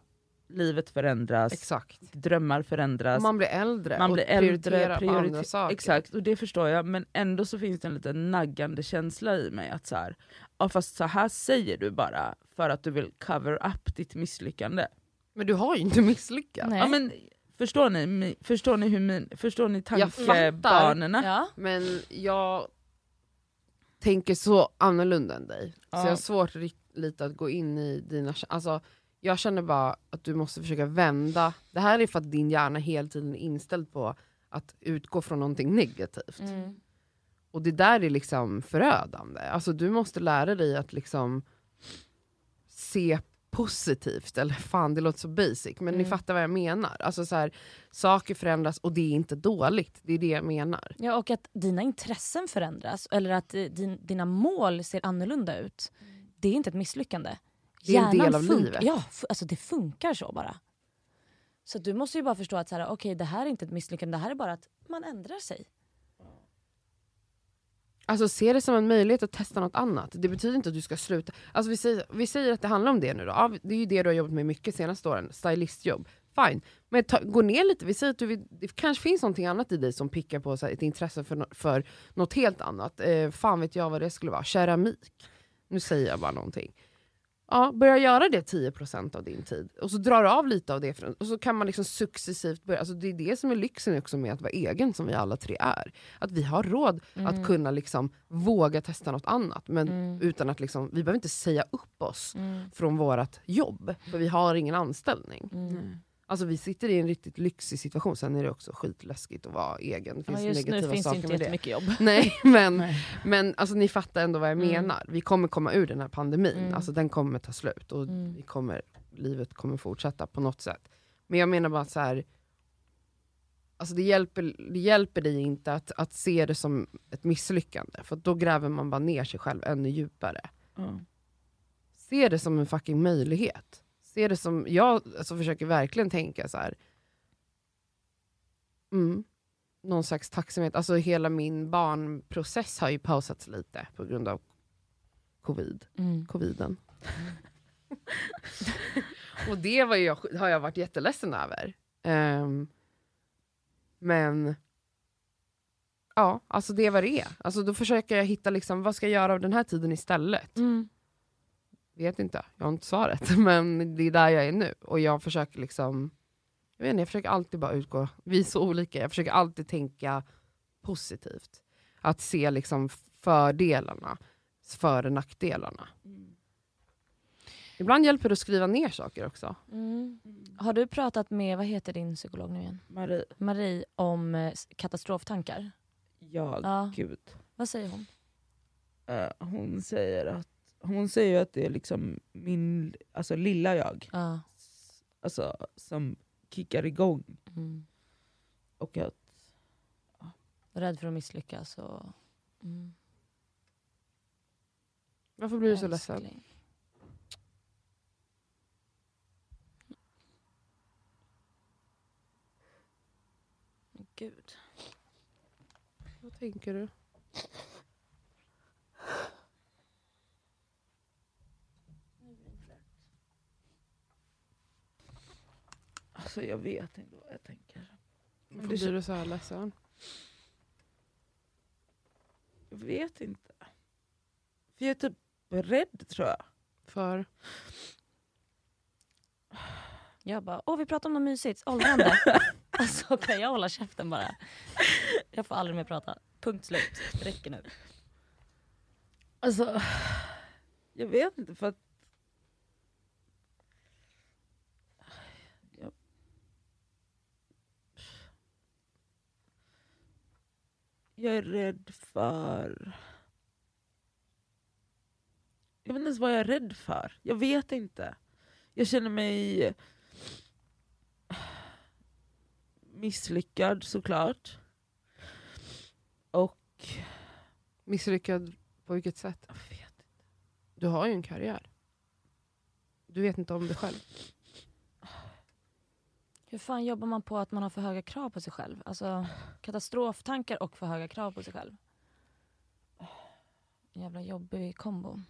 livet förändras, Exakt. drömmar förändras, Och man blir äldre man och blir äldre, prioriterar på priorite- andra saker. Exakt, och det förstår jag, men ändå så finns det en liten naggande känsla i mig att så här, ja, fast så här säger du bara för att du vill cover up ditt misslyckande. Men du har ju inte misslyckats. Nej. Ja, men, förstår, ni, förstår ni hur min, förstår ni Jag fattar. tankebanorna? Ja. Men jag tänker så annorlunda än dig. Så Ja. jag har svårt lite att gå in i dina alltså, Jag känner bara att du måste försöka vända. Det här är för att din hjärna hela tiden är inställd på att utgå från någonting negativt. Mm. Och det där är liksom förödande. Alltså du måste lära dig att liksom se positivt, eller fan det låter så basic, men ni Mm. fattar vad jag menar. Alltså så här, saker förändras och det är inte dåligt, det är det jag menar. Ja, och att dina intressen förändras eller att eh, din, dina mål ser annorlunda ut. Det är inte ett misslyckande. Det är en del av livet. Ja, alltså det funkar så bara. Så du måste ju bara förstå att så här, okej, det här är inte ett misslyckande, det här är bara att man ändrar sig. Alltså se det som en möjlighet att testa något annat. Det betyder inte att du ska sluta. Alltså vi, säger, vi säger att det handlar om det nu då. Ja, det är ju det du har jobbat med mycket senaste åren, stylistjobb. Fine. Men ta, gå ner lite, vi säger att du vill, det kanske finns någonting annat i dig som pickar på så här, ett intresse för, no- för något helt annat. Eh, fan vet jag vad det skulle vara, keramik. Nu säger jag bara någonting. Ja, börja göra det 10% av din tid. Och så drar du av lite av det. För, och så kan man liksom successivt börja. Alltså det är det som är lyxen också med att vara egen, som vi alla tre är. Att vi har råd att kunna liksom våga testa något annat. Men utan att liksom, vi behöver inte säga upp oss från vårt jobb. För vi har ingen anställning. Alltså vi sitter i en riktigt lyxig situation. Sen är det också skitläskigt att vara egen. Det finns Ja, just nu negativa finns det saker inte jättemycket jobb. *laughs* Nej, men, Nej. men alltså, ni fattar ändå vad jag Mm. menar. Vi kommer komma ur den här pandemin. Mm. Alltså, den kommer ta slut och Mm. vi kommer, livet kommer fortsätta på något sätt. Men jag menar bara så här. Alltså det, hjälper, det hjälper dig inte att, att se det som ett misslyckande, för då gräver man bara ner sig själv ännu djupare. Ja. Se det som en fucking möjlighet. Se det som, jag alltså, försöker verkligen tänka så här. Mm, någon slags tacksamhet. Alltså hela min barnprocess har ju pausats lite på grund av covid. Mm. coviden. *laughs* Och det var jag- har jag varit jätteledsen över. Ehm, men Ja, alltså det vad det. Alltså då försöker jag hitta, liksom, vad ska jag göra av den här tiden istället? Mm. Vet inte, jag har inte svaret. *laughs* Men det är där jag är nu. Och jag försöker liksom, jag vet inte, jag försöker alltid bara utgå, vi är så olika, jag försöker alltid tänka positivt. Att se liksom fördelarna före nackdelarna. Ibland hjälper det att skriva ner saker också. Mm. Har du pratat med, vad heter din psykolog nu igen? Marie, Marie om eh, katastroftankar? ja, Ja. gud. Vad säger hon? Eh, hon säger att hon säger ju att det är liksom min alltså, lilla jag Ja. alltså, som kickar igång. Mm. Och att, Rädd för att misslyckas och... Mm. Varför blir du så ledsen? Gud. Vad tänker du? Alltså, jag vet inte vad jag tänker. Varför det blir du så här ledsen? Jag vet inte. För jag är typ rädd tror jag. För? Jag bara, åh vi pratar om något mysigt, åldrande. *laughs* alltså kan jag hålla käften bara? Jag får aldrig mer prata. Punkt slut. Det räcker nu. Alltså, jag vet inte för att... jag är rädd för... Jag vet inte ens vad jag är rädd för. Jag vet inte. Jag känner mig misslyckad såklart. Och Misslyckad på vilket sätt? jag vet Du har ju en karriär. Du vet inte om det själv. Hur fan jobbar man på att man har för höga krav på sig själv? Alltså katastroftankar och för höga krav på sig själv. Jävla jobbig kombo.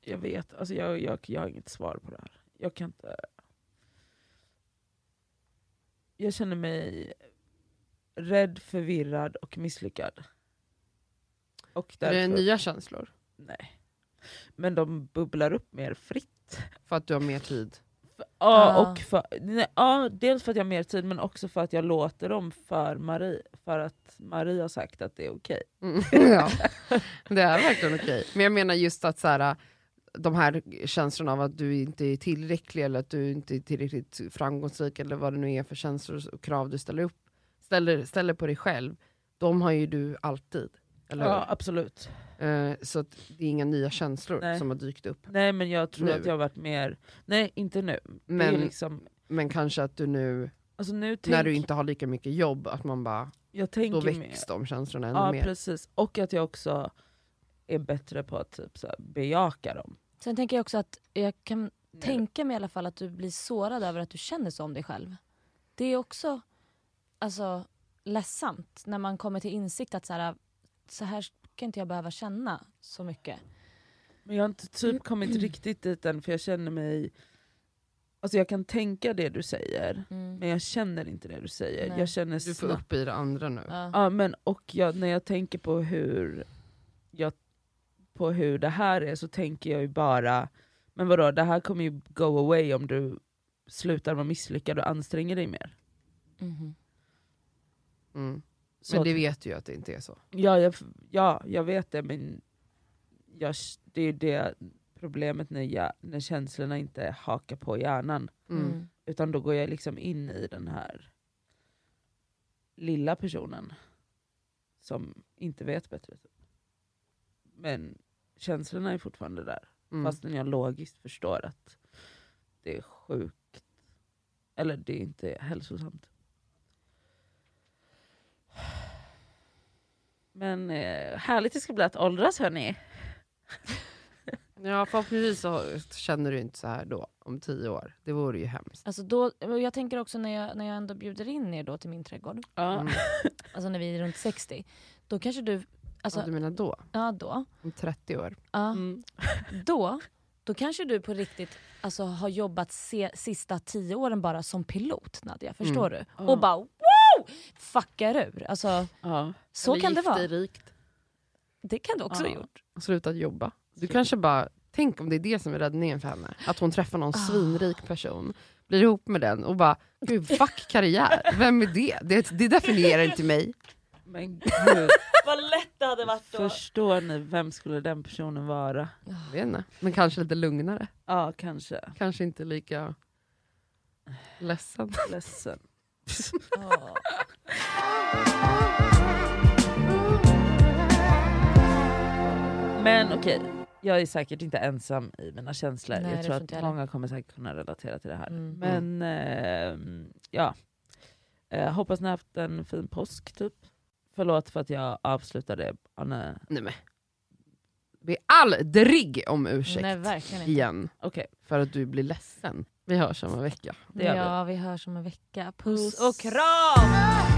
Jag vet, alltså jag, jag, jag har inget svar på det här. Jag kan inte... Jag känner mig rädd, förvirrad och misslyckad. Och Är det därför, nya känslor? Nej. Men de bubblar upp mer fritt. För att du har mer tid? Ja, Ah. och för, nej, ja, dels för att jag har mer tid men också för att jag låter dem för Marie. För att Marie har sagt att det är okej. Mm, *laughs* ja. Det är verkligen okej. Men jag menar just att så här, de här känslorna av att du inte är tillräcklig eller att du inte är tillräckligt framgångsrik eller vad det nu är för känslor och krav du ställer, upp, ställer, ställer på dig själv. De har ju du alltid. Eller hur? Ja, absolut. Eh, så att det är inga nya känslor Nej. som har dykt upp. Nej men jag tror Nu. att jag har varit mer... Nej inte nu. det är Men, liksom, men kanske att du nu, alltså nu när tänk, du inte har lika mycket jobb, att man bara, jag då tänker mer, väcks de känslorna ännu Ja mer. precis, och att jag också är bättre på att typ, så här, bejaka dem. Sen tänker jag också att jag kan tänka mig i alla fall att du blir sårad över att du känner så om dig själv. Det är också alltså, ledsamt när man kommer till insikt att så här, så här ska inte jag behöva känna så mycket. Men jag har inte typ kommit *clears throat* riktigt dit än för jag känner mig... Alltså jag kan tänka det du säger, Mm. men jag känner inte det du säger. Nej. Jag känner Du får upp i det andra nu. Ja. Ja, men, och jag, när jag tänker på hur, jag, på hur det här är så tänker jag ju bara, men vadå, det här kommer ju go away om du slutar vara misslyckad och anstränger dig mer. Mhm. Mm. Så Men det vet du ju att det inte är så. Ja, jag, ja, jag vet det, men jag, det är det problemet när, jag, när känslorna inte hakar på hjärnan. Mm. Mm. Utan då går jag liksom in i den här lilla personen som inte vet bättre. Men känslorna är fortfarande där. Mm. Fastän jag logiskt förstår att det är sjukt. Eller det är inte hälsosamt. Men eh, härligt det ska bli att åldras hörni. Ja, förhoppningsvis så känner du inte så här då, om tio år. Det vore ju hemskt. Alltså då, jag tänker också när jag, när jag ändå bjuder in er då till min trädgård, Ja. Mm. *laughs* alltså när vi är runt 60, då kanske du, alltså, ja, du menar då? ja då, Om 30 år? ja, Mm. då, då kanske du på riktigt alltså, har jobbat se, sista tio åren bara som pilot Nadja, förstår du? Ja. Och bara wow! fuckar ur. Alltså, Ja. så Eller kan det vara. rikt. Det kan du också ha Ja. gjort. och slutat jobba. Du kanske bara, tänk om det är det som är räddningen för henne. Att hon träffar någon svinrik person, blir ihop med den och bara, gud fuck karriär, vem är det? Det, det definierar inte mig. Men *laughs* gud, Vad lätt det hade varit då. förstår ni, vem skulle den personen vara? Jag vet inte. Men kanske lite lugnare. Ja, kanske. Kanske inte lika ledsen. Ledsen. *laughs* Men okej, jag är säkert inte ensam i mina känslor. Nej, jag tror att många kommer säkert kunna relatera till det här. Mm. Men eh, ja, eh, hoppas ni har haft en fin påsk typ. Förlåt för att jag avslutade Anne. Nej men. Be aldrig om ursäkt Nej verkligen inte. igen Okej, för att du blir ledsen. Vi hörs om en vecka. det gör vi. ja, vi hörs om en vecka. Puss Puss. och kram!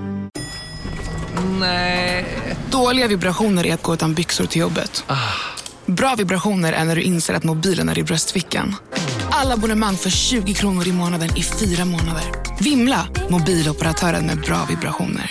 Dåliga vibrationer är att gå utan byxor till jobbet. Bra vibrationer är när du inser att mobilen är i bröstfickan. Alla abonnemang för 20 kronor i månaden i fyra månader. Vimla! Mobiloperatören med bra vibrationer.